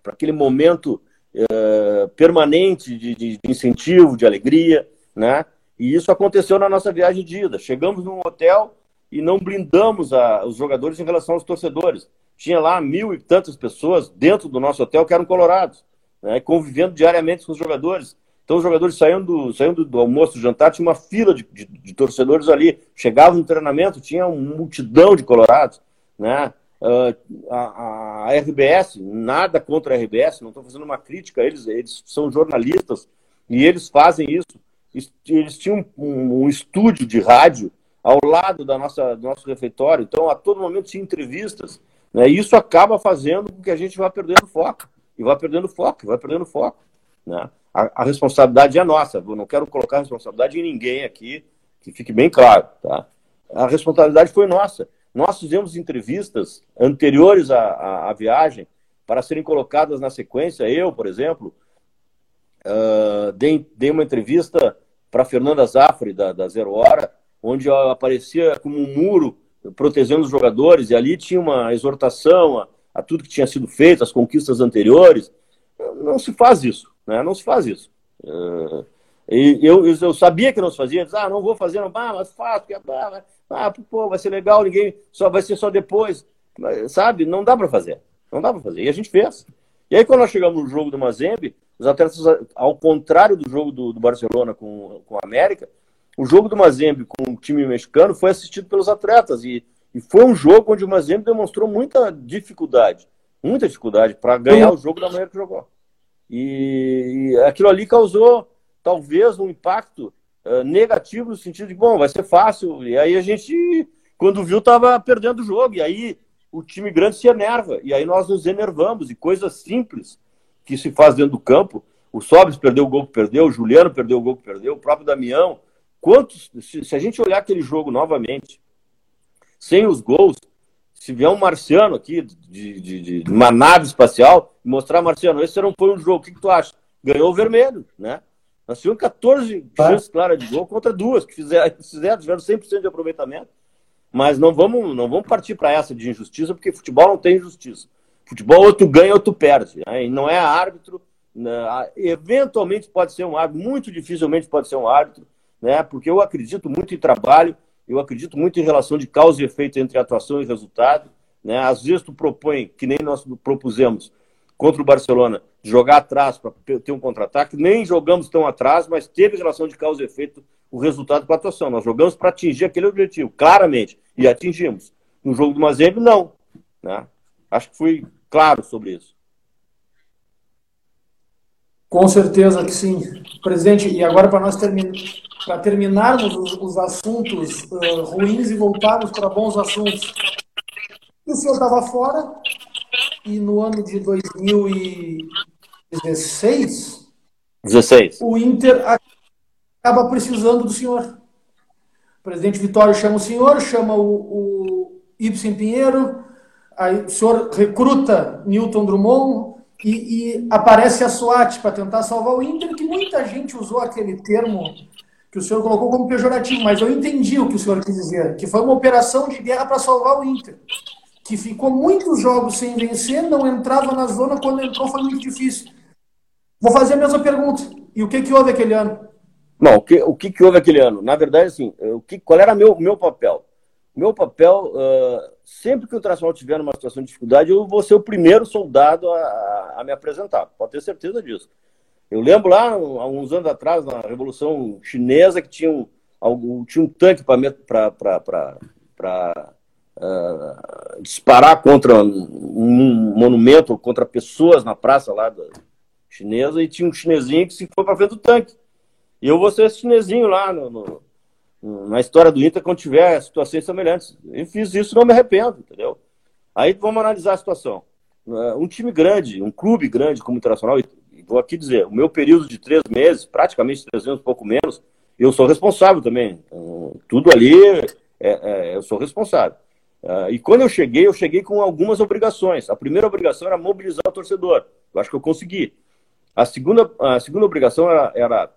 por aquele momento é, permanente de, de, incentivo, de alegria, né? E isso aconteceu na nossa viagem de ida. Chegamos num hotel e não blindamos a, os jogadores em relação aos torcedores. Tinha lá mil e tantas pessoas dentro do nosso hotel que eram colorados, né? convivendo diariamente com os jogadores. Então os jogadores saindo, saindo do almoço, do jantar, tinha uma fila de, de, de torcedores ali. Chegavam no treinamento, tinha uma multidão de colorados, né? Uh, a, a, RBS, nada contra a RBS, não estou fazendo uma crítica, eles, eles são jornalistas e eles fazem isso. Eles tinham um, um estúdio de rádio ao lado da nossa, do nosso refeitório, então a todo momento tinha entrevistas. Né? E isso acaba fazendo com que a gente vá perdendo foco, e vá perdendo foco, e vá perdendo foco. Né? A, a, responsabilidade é nossa, eu não quero colocar a responsabilidade em ninguém aqui, que fique bem claro. Tá? A responsabilidade foi nossa. Nós fizemos entrevistas anteriores à, à, à viagem para serem colocadas na sequência. Eu, por exemplo, uh, dei, dei uma entrevista para Fernanda Zafre, da, da Zero Hora, onde aparecia como um muro protegendo os jogadores, e ali tinha uma exortação a, a tudo que tinha sido feito, as conquistas anteriores. Não se faz isso, né? não se faz isso. Uh, e eu, eu sabia que não se fazia, disse, ah, não vou fazer, não, ah, mas faço, ah, ah, pô, vai ser legal, ninguém, só vai ser só depois. Sabe? Não dá para fazer. Não dá para fazer. E a gente fez. E aí, quando nós chegamos no jogo do Mazembe, os atletas, ao contrário do jogo do, do Barcelona com, com a América, o jogo do Mazembe com o time mexicano foi assistido pelos atletas. E, e foi um jogo onde o Mazembe demonstrou muita dificuldade. Muita dificuldade para ganhar o jogo da maneira que jogou. E, e aquilo ali causou, talvez, um impacto uh, negativo no sentido de, bom, vai ser fácil. E aí a gente, quando viu, estava perdendo o jogo. E aí o time grande se enerva. E aí nós nos enervamos. E coisas simples que se faz dentro do campo. O Sobres perdeu o gol que perdeu, o Juliano perdeu o gol que perdeu, o próprio Damião. Quantos, se, se a gente olhar aquele jogo novamente, sem os gols, se vier um marciano aqui, de, de, de uma nave espacial, mostrar, Marciano, esse não foi um jogo, o que, que tu acha? Ganhou o vermelho, né? Nós tivemos 14 tá. chances claras de gol contra duas, que fizeram, fizeram tiveram 100% de aproveitamento. Mas não vamos, não vamos partir para essa de injustiça, porque futebol não tem injustiça. Futebol ou tu ganha ou tu perde. Né? E não é árbitro. Né? Eventualmente pode ser um árbitro, muito dificilmente pode ser um árbitro, né? porque eu acredito muito em trabalho, eu acredito muito em relação de causa e efeito entre atuação e resultado. Né? Às vezes tu propõe, que nem nós propusemos contra o Barcelona, jogar atrás para ter um contra-ataque. Nem jogamos tão atrás, mas teve relação de causa e efeito o resultado com a atuação. Nós jogamos para atingir aquele objetivo, claramente, e atingimos. No jogo do Mazembe, não. Né? Acho que fui claro sobre isso. Com certeza que sim. Presidente, e agora para nós terminar, para terminarmos os, os assuntos uh, ruins e voltarmos para bons assuntos. O senhor estava fora e no ano de 2016 16. o Inter acaba precisando do senhor. O presidente Vitório chama o senhor, chama o, o Ibsen Pinheiro, aí o senhor recruta Newton Drummond, e, e aparece a SWAT para tentar salvar o Inter, que muita gente usou aquele termo que o senhor colocou como pejorativo, mas eu entendi o que o senhor quis dizer, que foi uma operação de guerra para salvar o Inter, que ficou muitos jogos sem vencer, não entrava na zona, quando entrou foi muito difícil. Vou fazer a mesma pergunta. E o que, que houve aquele ano? Não, o que, o que, que houve aquele ano? Na verdade, assim, o que, qual era meu meu papel? Meu papel, uh, sempre que o Internacional tiver numa situação de dificuldade, eu vou ser o primeiro soldado a, a me apresentar. Pode ter certeza disso. Eu lembro lá, há uns anos atrás, na Revolução Chinesa, que tinha um, tinha um tanque para uh, disparar contra um monumento, contra pessoas na praça lá da chinesa, e tinha um chinesinho que se foi para frente do tanque. E eu vou ser esse chinesinho lá no, no na história do Inter quando tiver situações semelhantes. Eu fiz isso não me arrependo, entendeu? Aí vamos analisar a situação. Um time grande, um clube grande como o Internacional, e vou aqui dizer, o meu período de três meses, praticamente três meses, pouco menos, eu sou responsável também. Então, tudo ali, é, é, eu sou responsável. E quando eu cheguei, eu cheguei com algumas obrigações. A primeira obrigação era mobilizar o torcedor. Eu acho que eu consegui. A segunda, a segunda obrigação era, era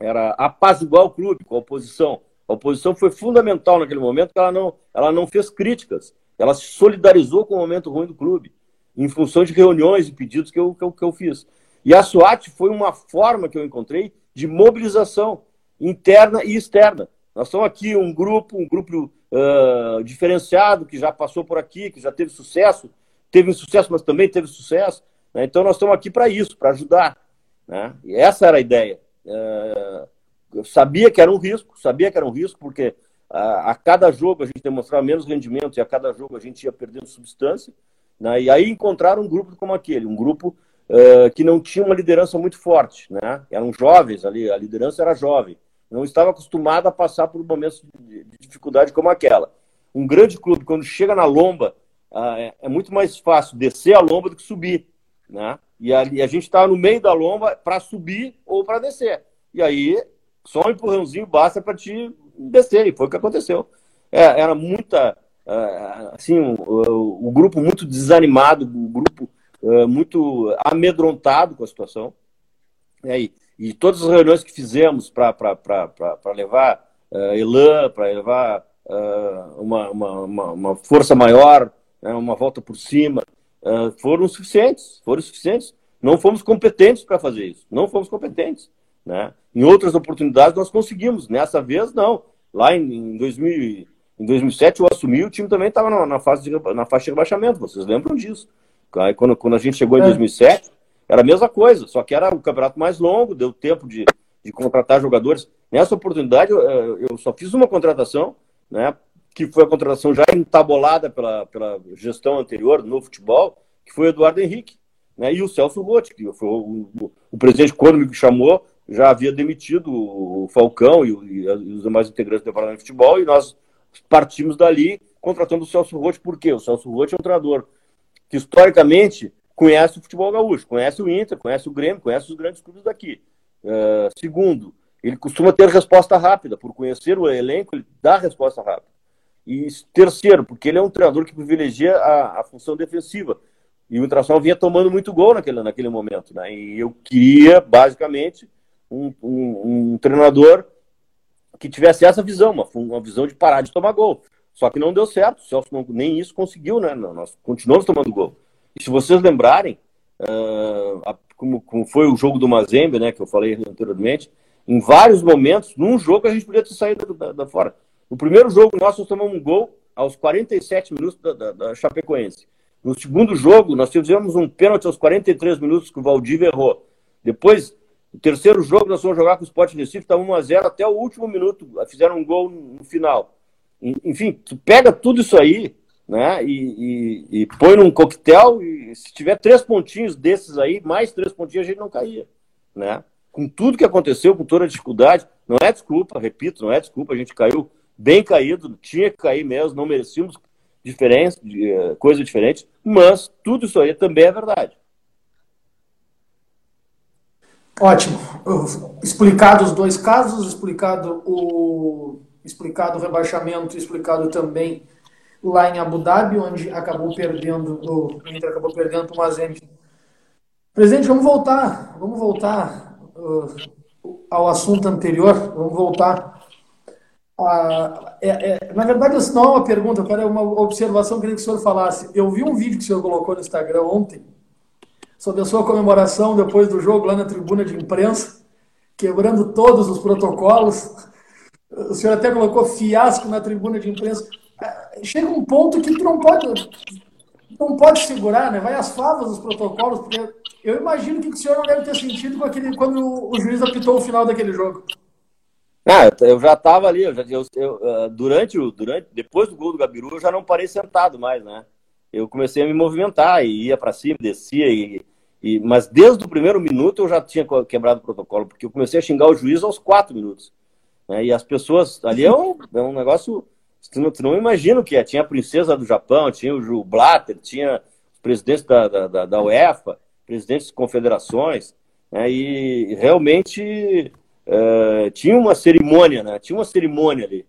era apaziguar o clube com a oposição. A oposição foi fundamental naquele momento, ela não, ela não fez críticas, ela se solidarizou com o momento ruim do clube, em função de reuniões e pedidos que eu, que eu, que eu fiz. E a SWAT foi uma forma que eu encontrei de mobilização interna e externa. Nós somos aqui um grupo, um grupo uh, diferenciado, que já passou por aqui, que já teve sucesso, teve sucesso, mas também teve sucesso. Né? Então nós estamos aqui para isso, para ajudar. Né? E essa era a ideia. É, eu sabia que era um risco, sabia que era um risco, porque a, a, cada jogo a gente demonstrava menos rendimento e a cada jogo a gente ia perdendo substância. Né? E aí encontraram um grupo como aquele, um grupo uh, que não tinha uma liderança muito forte. Né? Eram jovens ali, a liderança era jovem. Não estava acostumada a passar por momentos de, de dificuldade como aquela. Um grande clube, quando chega na lomba, uh, é, é muito mais fácil descer a lomba do que subir. Né? E a, e a gente está no meio da lomba para subir ou para descer. E aí, só um empurrãozinho basta para te descer. E foi o que aconteceu. É, era muita. Uh, assim, o, grupo muito desanimado, o grupo uh, muito amedrontado com a situação. E, aí, e todas as reuniões que fizemos para levar uh, Elan, para levar uma, uma, uma, uma, força maior, né, uma volta por cima, uh, foram suficientes, foram suficientes. Não fomos competentes para fazer isso, não fomos competentes. Né? Em outras oportunidades nós conseguimos, nessa vez não. Lá em, em, 2000, em 2007 eu assumi, o time também estava na, na, fase de, na faixa de rebaixamento, vocês lembram disso. Aí, quando, quando a gente chegou em 2007, é. era a mesma coisa, só que era o campeonato mais longo, deu tempo de, de contratar jogadores. Nessa oportunidade, eu, eu só fiz uma contratação, né, que foi a contratação já entabolada pela, pela gestão anterior no futebol, que foi Eduardo Henrique, né, e o Celso Rotti, que foi o, o, o, presidente, quando me chamou, já havia demitido o Falcão e, e, e os demais integrantes do departamento de futebol, e nós partimos dali contratando o Celso Rotti, por quê? O Celso Rotti é um treinador que historicamente conhece o futebol gaúcho, conhece o Inter, conhece o Grêmio, conhece os grandes clubes daqui. Uh, segundo, ele costuma ter resposta rápida, por conhecer o elenco, ele dá resposta rápida. E terceiro, porque ele é um treinador que privilegia a, a função defensiva. E o Internacional vinha tomando muito gol naquele, naquele momento. Né? E eu queria, basicamente, um, um, um treinador que tivesse essa visão, uma, uma visão de parar de tomar gol. Só que não deu certo, o Celso não, nem isso conseguiu, né? Nós continuamos tomando gol. E se vocês lembrarem, uh, a, como, como, foi o jogo do Mazembe, né, que eu falei anteriormente, em vários momentos, num jogo a gente podia ter saído da, da fora. No primeiro jogo, nós, nós tomamos um gol aos 47 minutos da, da, da, Chapecoense. No segundo jogo, nós tivemos um pênalti aos 43 minutos que o Valdívia errou. Depois, no terceiro jogo, nós fomos jogar com o Sport Recife, estava 1x0 até o último minuto. Fizeram um gol no final. Enfim, tu pega tudo isso aí, né? E, e, e, põe num coquetel e se tiver três pontinhos desses aí, mais três pontinhos, a gente não caía, né? Com tudo que aconteceu, com toda a dificuldade, não é desculpa, repito, não é desculpa, a gente caiu bem caído, tinha que cair mesmo, não merecíamos diferença, eh, coisa diferente, mas tudo isso aí também é verdade. Ótimo. Explicado os dois casos, explicado o explicado o rebaixamento, explicado também lá em Abu Dhabi, onde acabou perdendo, o Inter acabou perdendo o Mazembe. Presidente, vamos voltar, vamos voltar uh, ao assunto anterior, vamos voltar. A, é, é, na verdade, isso não é uma pergunta, é uma observação que eu queria que o senhor falasse. Eu vi um vídeo que o senhor colocou no Instagram ontem, sobre a sua comemoração depois do jogo lá na tribuna de imprensa, quebrando todos os protocolos. O senhor até colocou fiasco na tribuna de imprensa chega um ponto que tu não pode não pode segurar, né? Vai às favas dos protocolos, porque eu imagino que o senhor não deve ter sentido aquele, quando o juiz apitou o final daquele jogo. Ah, eu já estava ali, eu já, eu, eu, ah, durante o, durante, depois do gol do Gabiru, eu já não parei sentado mais, né? Eu comecei a me movimentar e ia para cima, descia e, e, mas desde o primeiro minuto eu já tinha quebrado o protocolo, porque eu comecei a xingar o juiz aos quatro minutos. Né? E as pessoas ali é um, é um negócio Tu não, não imagina o que é. Tinha a princesa do Japão, tinha o Blatter, tinha os presidentes da, da, da UEFA, presidentes de confederações, né, e realmente uh, tinha uma cerimônia, né? Tinha uma cerimônia ali.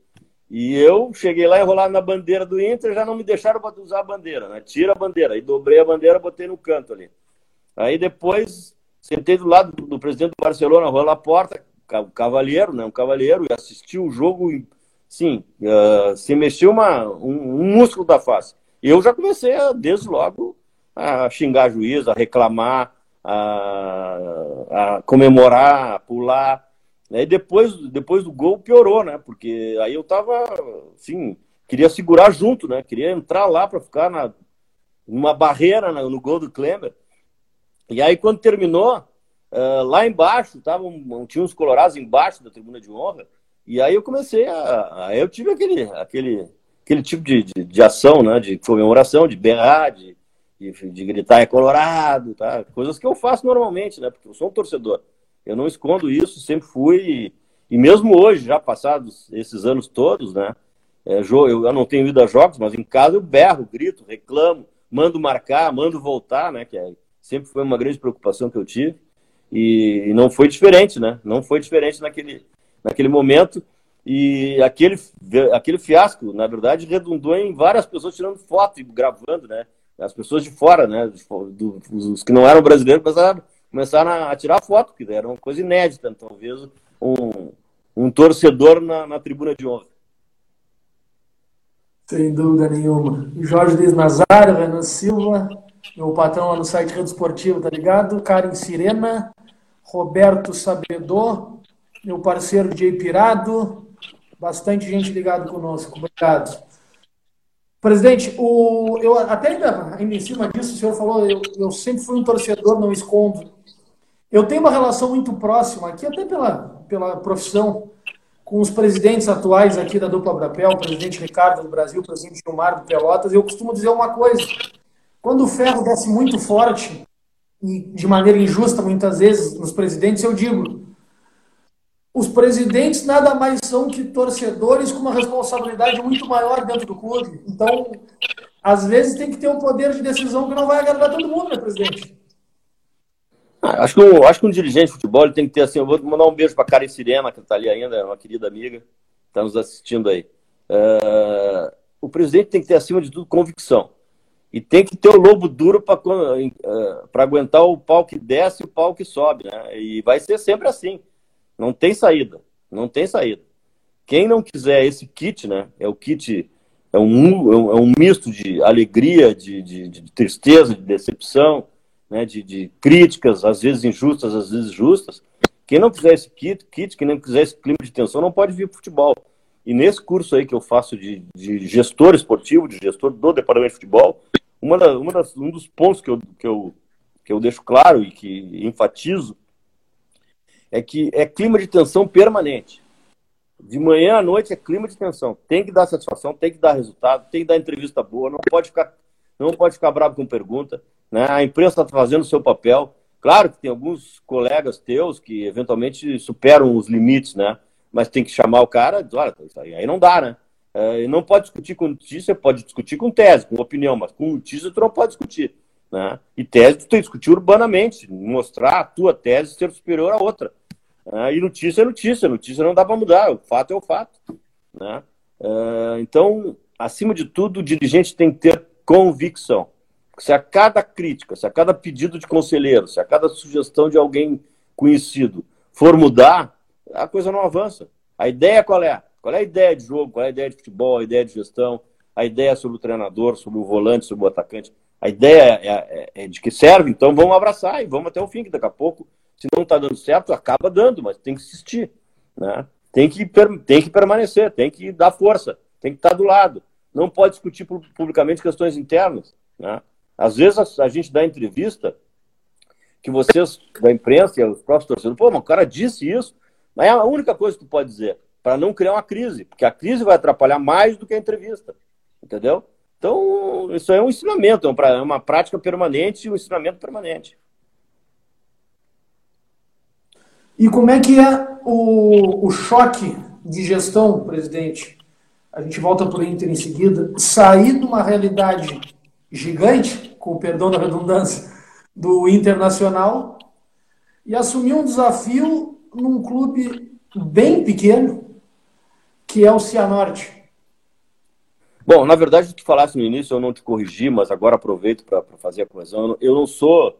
E eu cheguei lá enrolado na bandeira do Inter, já não me deixaram usar a bandeira, né? Tira a bandeira. Aí dobrei a bandeira, botei no canto ali. Aí depois sentei do lado do, presidente do Barcelona, Rua Laporta, cavalheiro, né? Um cavalheiro, e assisti o jogo sim, uh, se mexeu uma, um, um, músculo da face. Eu já comecei, a, desde logo, a xingar a juiz, a reclamar, a, a comemorar, a pular. Né? E depois, depois do gol piorou, né? Porque aí eu tava, assim, queria segurar junto, né? Queria entrar lá para ficar na, numa barreira no, no gol do Kleber. E aí, quando terminou, uh, lá embaixo, tavam, tinha uns colorados embaixo da tribuna de honra, e aí eu comecei a. a eu tive aquele, aquele, aquele tipo de, de, de, ação, né? De comemoração, de berrar, de, de, de, gritar é colorado, tá? Coisas que eu faço normalmente, né? Porque eu sou um torcedor. Eu não escondo isso, sempre fui. E, mesmo hoje, já passados esses anos todos, né? É, eu, não tenho ido a jogos, mas em casa eu berro, grito, reclamo, mando marcar, mando voltar, né? Que é, sempre foi uma grande preocupação que eu tive. E, e não foi diferente, né? Não foi diferente naquele, naquele momento. E aquele, aquele fiasco, na verdade, redundou em várias pessoas tirando foto e gravando, né? As pessoas de fora, né? Do, os que não eram brasileiros começaram, começaram a tirar foto, que era uma coisa inédita, talvez um, um torcedor na, na tribuna de honra. Sem dúvida nenhuma. Jorge Luiz Nazário, Renan Silva, meu patrão lá no site Rede Esportivo, tá ligado? Karen Sirena, Roberto Sabedor, meu parceiro Jay Pirado, bastante gente ligado conosco. Obrigado. Presidente, o, eu até ainda, ainda em cima disso, o senhor falou, eu, eu sempre fui um torcedor, não escondo. Eu tenho uma relação muito próxima aqui, até pela, pela profissão, com os presidentes atuais aqui da dupla Brapel, o presidente Ricardo do Brasil, o presidente Gilmar do Pelotas, eu costumo dizer uma coisa, quando o ferro desce muito forte, e de maneira injusta muitas vezes nos presidentes, eu digo, os presidentes nada mais são que torcedores com uma responsabilidade muito maior dentro do clube. Então, às vezes tem que ter um poder de decisão que não vai agradar todo mundo, né, presidente? Ah, acho que, um, acho que um dirigente de futebol tem que ter assim. Eu vou mandar um beijo para Karen Sirena, que está ali ainda, é uma querida amiga, está nos assistindo aí. Uh, o presidente tem que ter, acima de tudo, convicção. E tem que ter o lobo duro para uh, aguentar o pau que desce e o pau que sobe. Né? E vai ser sempre assim. Não tem saída. Não tem saída. Quem não quiser esse kit, né? É o kit, é um, é um misto de alegria, de, de, de tristeza, de decepção, né? De, de, críticas, às vezes injustas, às vezes justas. Quem não quiser esse kit, kit, quem não quiser esse clima de tensão, não pode vir para futebol. E nesse curso aí que eu faço de, de gestor esportivo, de gestor do departamento de futebol, uma da, uma das, um dos pontos que eu, que, eu, que eu deixo claro e que enfatizo é que é clima de tensão permanente. De manhã à noite é clima de tensão. Tem que dar satisfação, tem que dar resultado, tem que dar entrevista boa, não pode ficar, não pode ficar bravo com pergunta. Né? A imprensa está fazendo o seu papel. Claro que tem alguns colegas teus que eventualmente superam os limites, né? Mas tem que chamar o cara, olha, aí não dá, né? É, não pode discutir com notícia, pode discutir com tese, com opinião, mas com notícia tu não pode discutir. Né? E tese tu tem que discutir urbanamente, mostrar a tua tese ser superior à outra. Uh, e notícia é notícia, notícia não dá para mudar, o fato é o fato. Né? Uh, então, acima de tudo, o dirigente tem que ter convicção. Se a cada crítica, se a cada pedido de conselheiro, se a cada sugestão de alguém conhecido for mudar, a coisa não avança. A ideia qual é? Qual é a ideia de jogo? Qual é a ideia de futebol? A ideia de gestão? A ideia sobre o treinador, sobre o volante, sobre o atacante? A ideia é, é, é de que serve, então vamos abraçar e vamos até o fim, que daqui a pouco se não está dando certo, acaba dando, mas tem que insistir. Né? Tem, que, tem que permanecer, tem que dar força, tem que estar tá do lado. Não pode discutir publicamente questões internas. Né? Às vezes a, a gente dá entrevista que vocês da imprensa e os próprios torcedores, pô, mas o cara disse isso, mas é a única coisa que tu pode dizer, para não criar uma crise, porque a crise vai atrapalhar mais do que a entrevista, entendeu? Então, isso é um ensinamento, é, é uma prática permanente e um ensinamento permanente. E como é que é o, o choque de gestão, presidente? A gente volta para o Inter em seguida. Sair de uma realidade gigante, com o perdão da redundância, do Internacional e assumir um desafio num clube bem pequeno, que é o Cianorte. Bom, na verdade, tu falasse no início, eu não te corrigi, mas agora aproveito para fazer a coesão. Eu não sou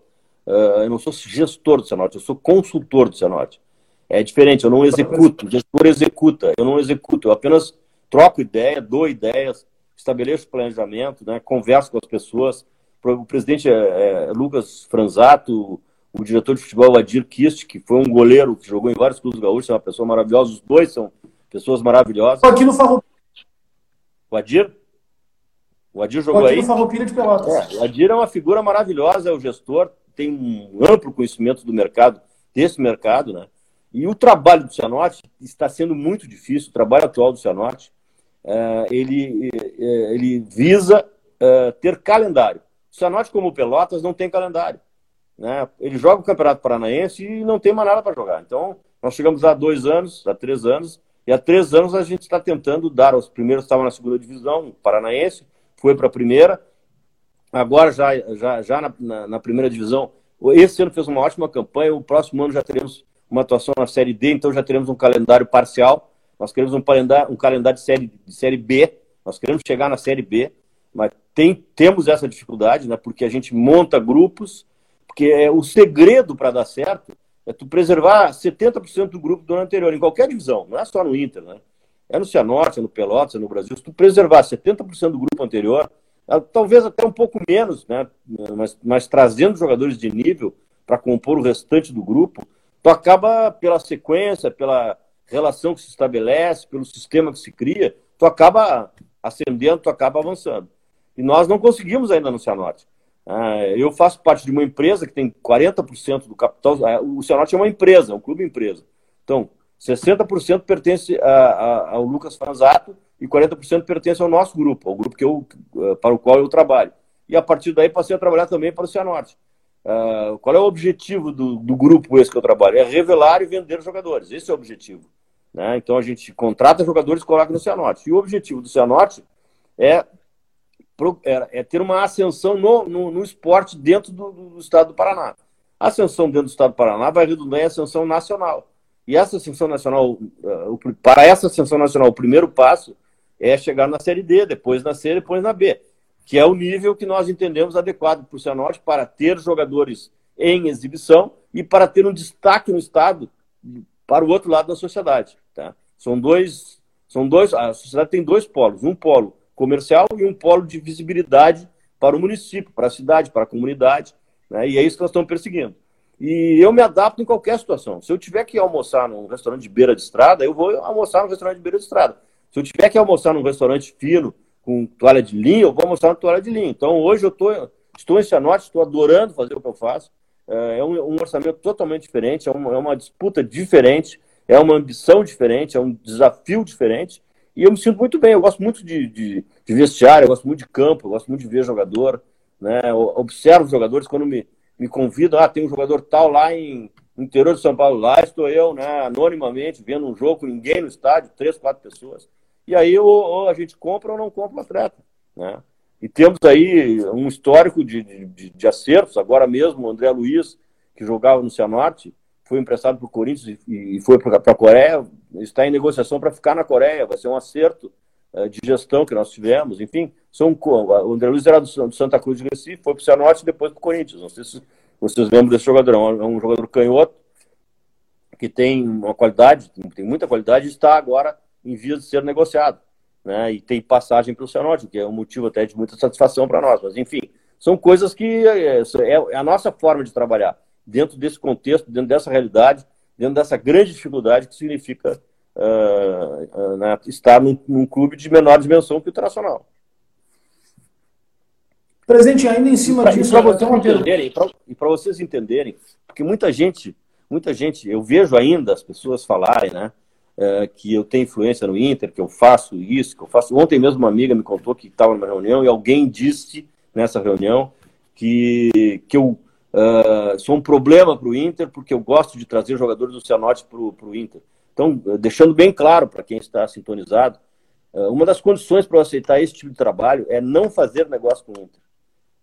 Uh, eu não sou gestor do Cianorte, eu sou consultor do Cianorte. É diferente, eu não executo, o gestor executa, eu não executo, eu apenas troco ideia, dou ideias, estabeleço planejamento, né, converso com as pessoas. O presidente é, é Lucas Franzato, o diretor de futebol Adir Kist, que foi um goleiro que jogou em vários clubes gaúchos, é uma pessoa maravilhosa, os dois são pessoas maravilhosas. Aqui no Farroupilha. O Adir? O Adir jogou aí? no Farroupilha de Pelotas. É, o Adir é uma figura maravilhosa, é o gestor, tem um amplo conhecimento do mercado, desse mercado, né? E o trabalho do Cianorte está sendo muito difícil, o trabalho atual do Cianorte, é, ele, é, ele visa é, ter calendário. O Cianorte, como o Pelotas, não tem calendário. Né? Ele joga o Campeonato Paranaense e não tem mais nada para jogar. Então, nós chegamos há dois anos, há três anos, e há três anos a gente está tentando dar. Os primeiros estavam na segunda divisão, Paranaense, foi para a primeira, agora já, já, já na, na, na, primeira divisão. Esse ano fez uma ótima campanha, o próximo ano já teremos uma atuação na Série D, então já teremos um calendário parcial. Nós queremos um calendário, um calendário de, série, de Série B, nós queremos chegar na Série B, tem, temos essa dificuldade, né, porque a gente monta grupos, porque é, o segredo para dar certo é tu preservar 70% do grupo do ano anterior, em qualquer divisão, não é só no Inter, né? É no Cianorte, é no Pelotas, é no Brasil. Se tu preservar 70% do grupo anterior, ah, talvez até um pouco menos, né? mas, mas trazendo jogadores de nível para compor o restante do grupo, tu acaba, pela sequência, pela relação que se estabelece, pelo sistema que se cria, tu acaba ascendendo, tu acaba avançando. E nós não conseguimos ainda no Cianorte. Ah, eu faço parte de uma empresa que tem 40% do capital. Ah, o Cianorte é uma empresa, é um clube empresa. Então, 60% pertence a, a, ao Lucas Franzato e 40% pertence ao nosso grupo, ao grupo que eu, eh, para o qual eu trabalho. E a partir daí passei a trabalhar também para o Cianorte. Qual é o objetivo do, do, grupo esse que eu trabalho? É revelar e vender jogadores. Esse é o objetivo. Né? Então a gente contrata jogadores e coloca no Cianorte. E o objetivo do Cianorte é, é, ter uma ascensão no, no, no esporte dentro do, do, estado do Paraná. A ascensão dentro do estado do Paraná vai redundar em ascensão nacional. E essa ascensão nacional, uh, para essa ascensão nacional, o primeiro passo é chegar na Série D, depois na C, depois na B que é o nível que nós entendemos adequado para o Cianorte para ter jogadores em exibição e para ter um destaque no estado para o outro lado da sociedade. Tá? São dois, são dois, a sociedade tem dois polos, um polo comercial e um polo de visibilidade para o município, para a cidade, para a comunidade, né? e é isso que nós estamos perseguindo. E eu me adapto em qualquer situação. Se eu tiver que almoçar num restaurante de beira de estrada, eu vou almoçar num restaurante de beira de estrada. Se eu tiver que almoçar num restaurante fino, com toalha de linho, eu vou mostrar uma toalha de linho. Então, hoje eu tô, estou em Cianorte, estou adorando fazer o que eu faço. É, é um, um orçamento totalmente diferente, é uma, é uma, disputa diferente, é uma ambição diferente, é um desafio diferente. E eu me sinto muito bem, eu gosto muito de, de, de vestiário, eu gosto muito de campo, eu gosto muito de ver jogador. Né? Eu observo jogadores quando me, me convidam, ah, tem um jogador tal lá em no interior de São Paulo, lá estou eu, né, anonimamente, vendo um jogo com ninguém no estádio, três, quatro pessoas. E aí ou, ou a gente compra ou não compra o atleta. Né? E temos aí um histórico de, de, de acertos. Agora mesmo, o André Luiz, que jogava no Cianorte, foi emprestado para o Corinthians e, foi para a Coreia, está em negociação para ficar na Coreia. Vai ser um acerto uh, de gestão que nós tivemos. Enfim, são, o André Luiz era do, do Santa Cruz de Recife, foi para o Cianorte e depois para o Corinthians. Não sei se vocês lembram desse jogador. É um, jogador canhoto que tem uma qualidade, tem muita qualidade está agora em vias de ser negociado. Né? E tem passagem para o Cianorte, que é um motivo até de muita satisfação para nós. Mas, enfim, são coisas que é, é, é, a nossa forma de trabalhar dentro desse contexto, dentro dessa realidade, dentro dessa grande dificuldade que significa uh, uh, né, estar num, num, clube de menor dimensão que o Internacional. Presente, ainda em cima pra, disso, para vocês entenderem, e para vocês entenderem, porque muita gente, muita gente, eu vejo ainda as pessoas falarem, né? é, que eu tenho influência no Inter, que eu faço isso, que eu faço. Ontem mesmo uma amiga me contou que estava numa reunião e alguém disse nessa reunião que, que eu uh, sou um problema para o Inter porque eu gosto de trazer jogadores do Cianorte para o Inter. Então, deixando bem claro para quem está sintonizado, uh, uma das condições para eu aceitar esse tipo de trabalho é não fazer negócio com o Inter.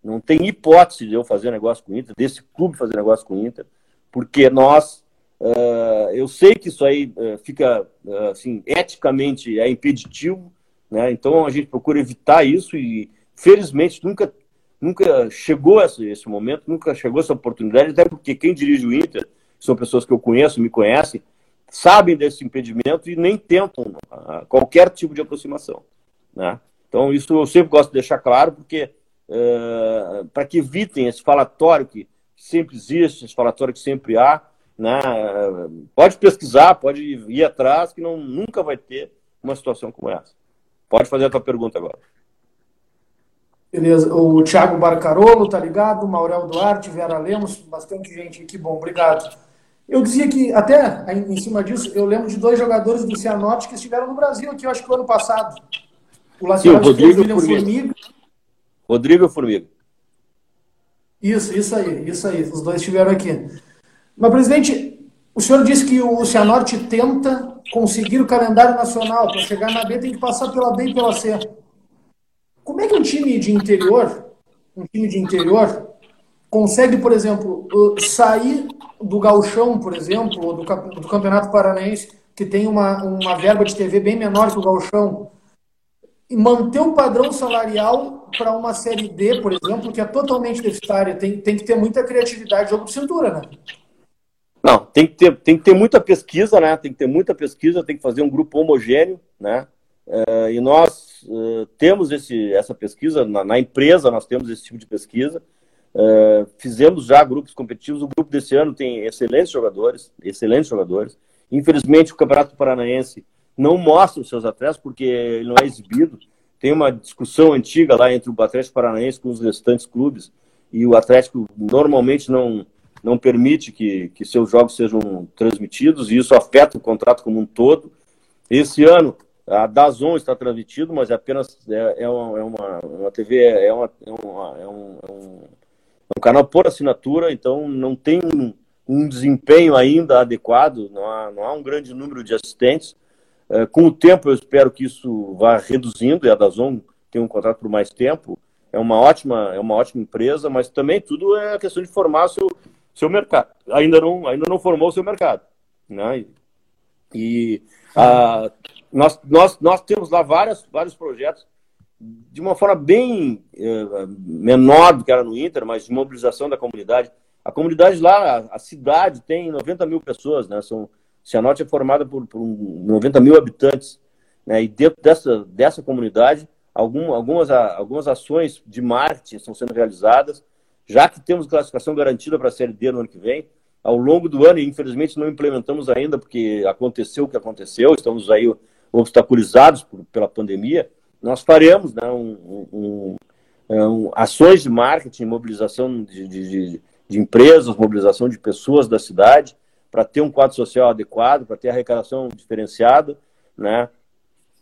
Não tem hipótese de eu fazer negócio com o Inter, desse clube fazer negócio com o Inter, porque nós Uh, eu sei que isso aí fica, assim, eticamente é impeditivo, né? Então a gente procura evitar isso e, felizmente, nunca, nunca chegou esse, esse momento, nunca chegou essa oportunidade, até porque quem dirige o Inter são pessoas que eu conheço, me conhecem, sabem desse impedimento e nem tentam qualquer tipo de aproximação, né? Então isso eu sempre gosto de deixar claro, porque para que evitem esse falatório que sempre existe, esse falatório que sempre há, né? Pode pesquisar, pode ir atrás, que não, nunca vai ter uma situação como essa. Pode fazer a tua pergunta agora. Beleza. O Thiago Barcarolo, tá ligado? Maurel Duarte, Vera Lemos, bastante gente aqui. Bom, obrigado. Eu dizia que, até em cima disso, eu lembro de dois jogadores do Cianorte que estiveram no Brasil aqui, eu acho que o ano passado. O o Rodrigo William Formiga. Formiga. Rodrigo Formiga. Isso, isso aí, isso aí. Os dois estiveram aqui. Mas, presidente, o senhor disse que o Cianorte tenta conseguir o calendário nacional. Para chegar na B tem que passar pela B e pela C. Como é que um time de interior, um time de interior, consegue, por exemplo, sair do gauchão, por exemplo, ou do, do Campeonato Paranaense, que tem uma, uma verba de TV bem menor que o gauchão, e manter o padrão salarial para uma Série D, por exemplo, que é totalmente deficitária? Tem, tem que ter muita criatividade, jogo de cintura, né? Não, tem que, ter, tem que ter muita pesquisa, né? Tem que ter muita pesquisa, tem que fazer um grupo homogêneo, né? Uh, e nós uh, temos esse, essa pesquisa, na, na, empresa nós temos esse tipo de pesquisa. Uh, fizemos já grupos competitivos. O grupo desse ano tem excelentes jogadores, excelentes jogadores. Infelizmente, o Campeonato Paranaense não mostra os seus atletas porque ele não é exibido. Tem uma discussão antiga lá entre o Atlético Paranaense com os restantes clubes e o Atlético normalmente não não permite que, que seus jogos sejam transmitidos e isso afeta o contrato como um todo. Esse ano, a Dazon está transmitido, mas é apenas é, é, uma, é uma, uma, TV, é, uma, é, uma, é, um, É um canal por assinatura, então não tem um, um desempenho ainda adequado, não há, não há um grande número de assistentes. É, com o tempo, eu espero que isso vá reduzindo, e a Dazon tem um contrato por mais tempo. É uma ótima, é uma ótima empresa, mas também tudo é questão de formar seu, seu mercado. Ainda não, ainda não formou o seu mercado. Né? E a, nós, nós, nós temos lá várias, vários projetos de uma forma bem uh, menor do que era no Inter, mas de mobilização da comunidade. A comunidade lá, a, a cidade tem 90 mil pessoas, né? São, Cianorte é formada por, por 90 mil habitantes, né? E dentro dessa, dessa comunidade, algum, algumas, algumas ações de marketing estão sendo realizadas, já que temos classificação garantida para a Série D no ano que vem, ao longo do ano, e infelizmente não implementamos ainda, porque aconteceu o que aconteceu, estamos aí obstaculizados por, pela pandemia, nós faremos né, um, um, um, ações de marketing, mobilização de, de, de, empresas, mobilização de pessoas da cidade, para ter um quadro social adequado, para ter arrecadação diferenciada, né?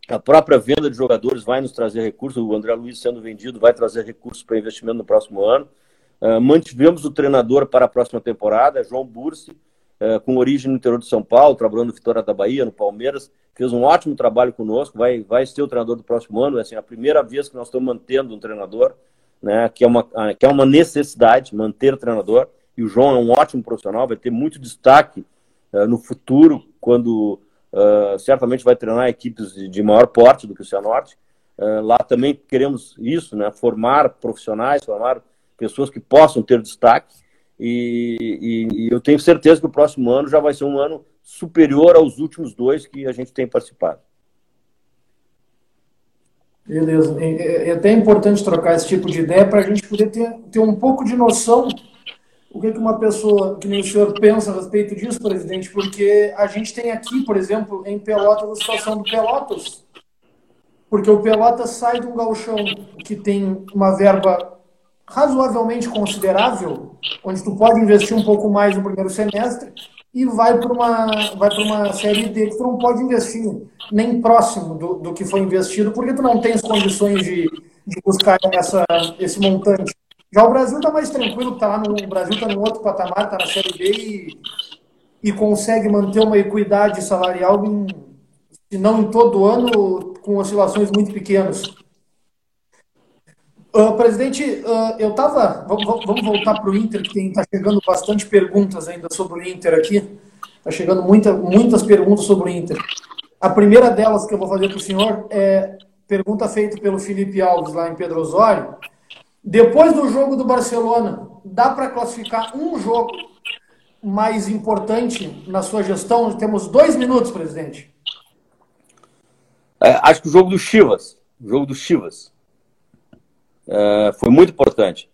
A própria venda de jogadores vai nos trazer recursos, o André Luiz sendo vendido vai trazer recursos para investimento no próximo ano. Uh, mantivemos o treinador para a próxima temporada, João Bursi, uh, com origem no interior de São Paulo, trabalhando no Vitória da Bahia, no Palmeiras, fez um ótimo trabalho conosco, vai, vai ser o treinador do próximo ano, é assim, a primeira vez que nós estamos mantendo um treinador, né, que, é uma, que é uma necessidade, manter o treinador, e o João é um ótimo profissional, vai ter muito destaque uh, no futuro, quando certamente vai treinar equipes de, maior porte do que o Cianorte, lá também queremos isso, né, formar profissionais, formar pessoas que possam ter destaque. E, e, e, eu tenho certeza que o próximo ano já vai ser um ano superior aos últimos dois que a gente tem participado. Beleza. É, é até importante trocar esse tipo de ideia para a gente poder ter, ter um pouco de noção o que, que uma pessoa, que nem o senhor, pensa a respeito disso, presidente, porque a gente tem aqui, por exemplo, em Pelotas, a situação do Pelotas, porque o Pelotas sai de um galchão que tem uma verba razoavelmente considerável, onde tu pode investir um pouco mais no primeiro semestre e vai para uma vai uma série D que tu não pode investir nem próximo do, do que foi investido, porque tu não tens condições de, de buscar essa, esse montante. Já o Brasil está mais tranquilo, tá no o Brasil está no outro patamar, está na série B e, e consegue manter uma equidade salarial, em, se não em todo ano, com oscilações muito pequenas. Presidente, uh, eu estava. Vamos, vamos, voltar para o Inter, que está chegando bastante perguntas ainda sobre o Inter aqui. Está chegando muita, muitas perguntas sobre o Inter. A primeira delas que eu vou fazer para o senhor é pergunta feita pelo Felipe Alves lá em Pedro Osório. Depois do jogo do Barcelona, dá para classificar um jogo mais importante na sua gestão? Temos dois minutos, presidente. É, acho que o jogo do Chivas. O jogo do Chivas. É, foi muito importante.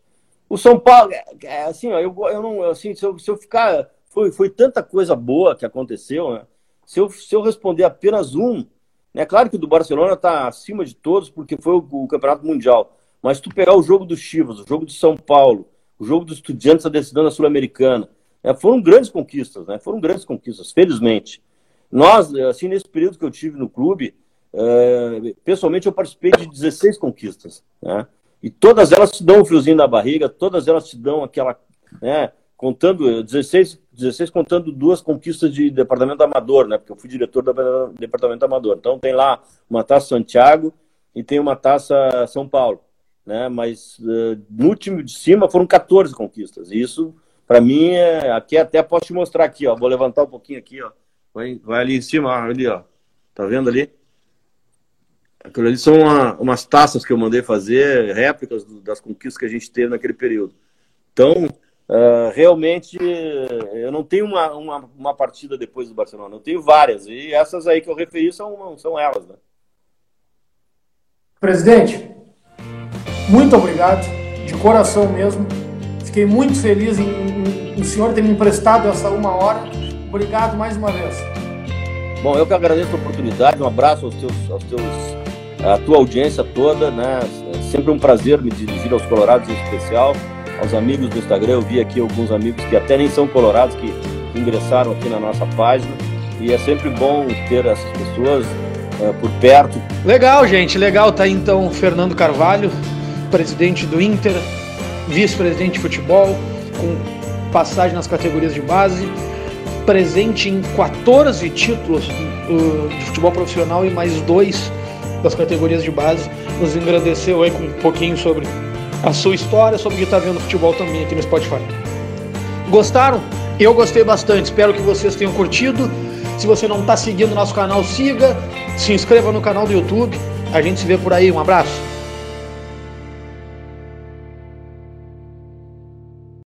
O São Paulo, é, é, assim, ó, eu, eu não, assim, se eu, se eu ficar, foi, foi tanta coisa boa que aconteceu, né? Se eu, se eu responder apenas um, é claro que o do Barcelona está acima de todos porque foi o, o, Campeonato Mundial, mas tu pegar o jogo do Chivas, o jogo do São Paulo, o jogo dos Estudiantes da decisão da Sul-Americana, é, foram grandes conquistas, né? Foram grandes conquistas, felizmente. Nós, assim, nesse período que eu tive no clube, é, pessoalmente eu participei de 16 conquistas, né? E todas elas te dão um friozinho na barriga, todas elas te dão aquela, né, contando, 16, 16 contando duas conquistas de departamento amador, né, porque eu fui diretor do departamento amador. Então tem lá uma taça Santiago e tem uma taça São Paulo, né, mas uh, no time de cima foram 14 conquistas. E isso, para mim, é, aqui até posso te mostrar aqui, ó, vou levantar um pouquinho aqui, ó, vai, vai ali em cima, ali, ó, tá vendo ali? Aquilo ali são uma, umas taças que eu mandei fazer, réplicas do, das conquistas que a gente teve naquele período. Então, uh, realmente, eu não tenho uma, uma, uma, partida depois do Barcelona, eu tenho várias. E essas aí que eu referi são, são elas. Né? Presidente, muito obrigado, de coração mesmo. Fiquei muito feliz em, em, em o senhor ter me emprestado essa uma hora. Obrigado mais uma vez. Bom, eu que agradeço a oportunidade. Um abraço aos teus, aos teus a tua audiência toda, né? É sempre um prazer me dirigir aos colorados em especial, aos amigos do Instagram. Eu vi aqui alguns amigos que até nem são colorados que ingressaram aqui na nossa página e é sempre bom ter essas pessoas uh, por perto. Legal, gente, legal. Tá então Fernando Carvalho, presidente do Inter, vice-presidente de futebol, com passagem nas categorias de base, presente em 14 títulos uh, de futebol profissional e mais dois das categorias de base. Nos engrandeceu aí com um pouquinho sobre a sua história, sobre o que está vendo futebol também aqui no Spotify. Gostaram? Eu gostei bastante, espero que vocês tenham curtido. Se você não está seguindo nosso canal, siga, se inscreva no canal do YouTube. A gente se vê por aí. Um abraço.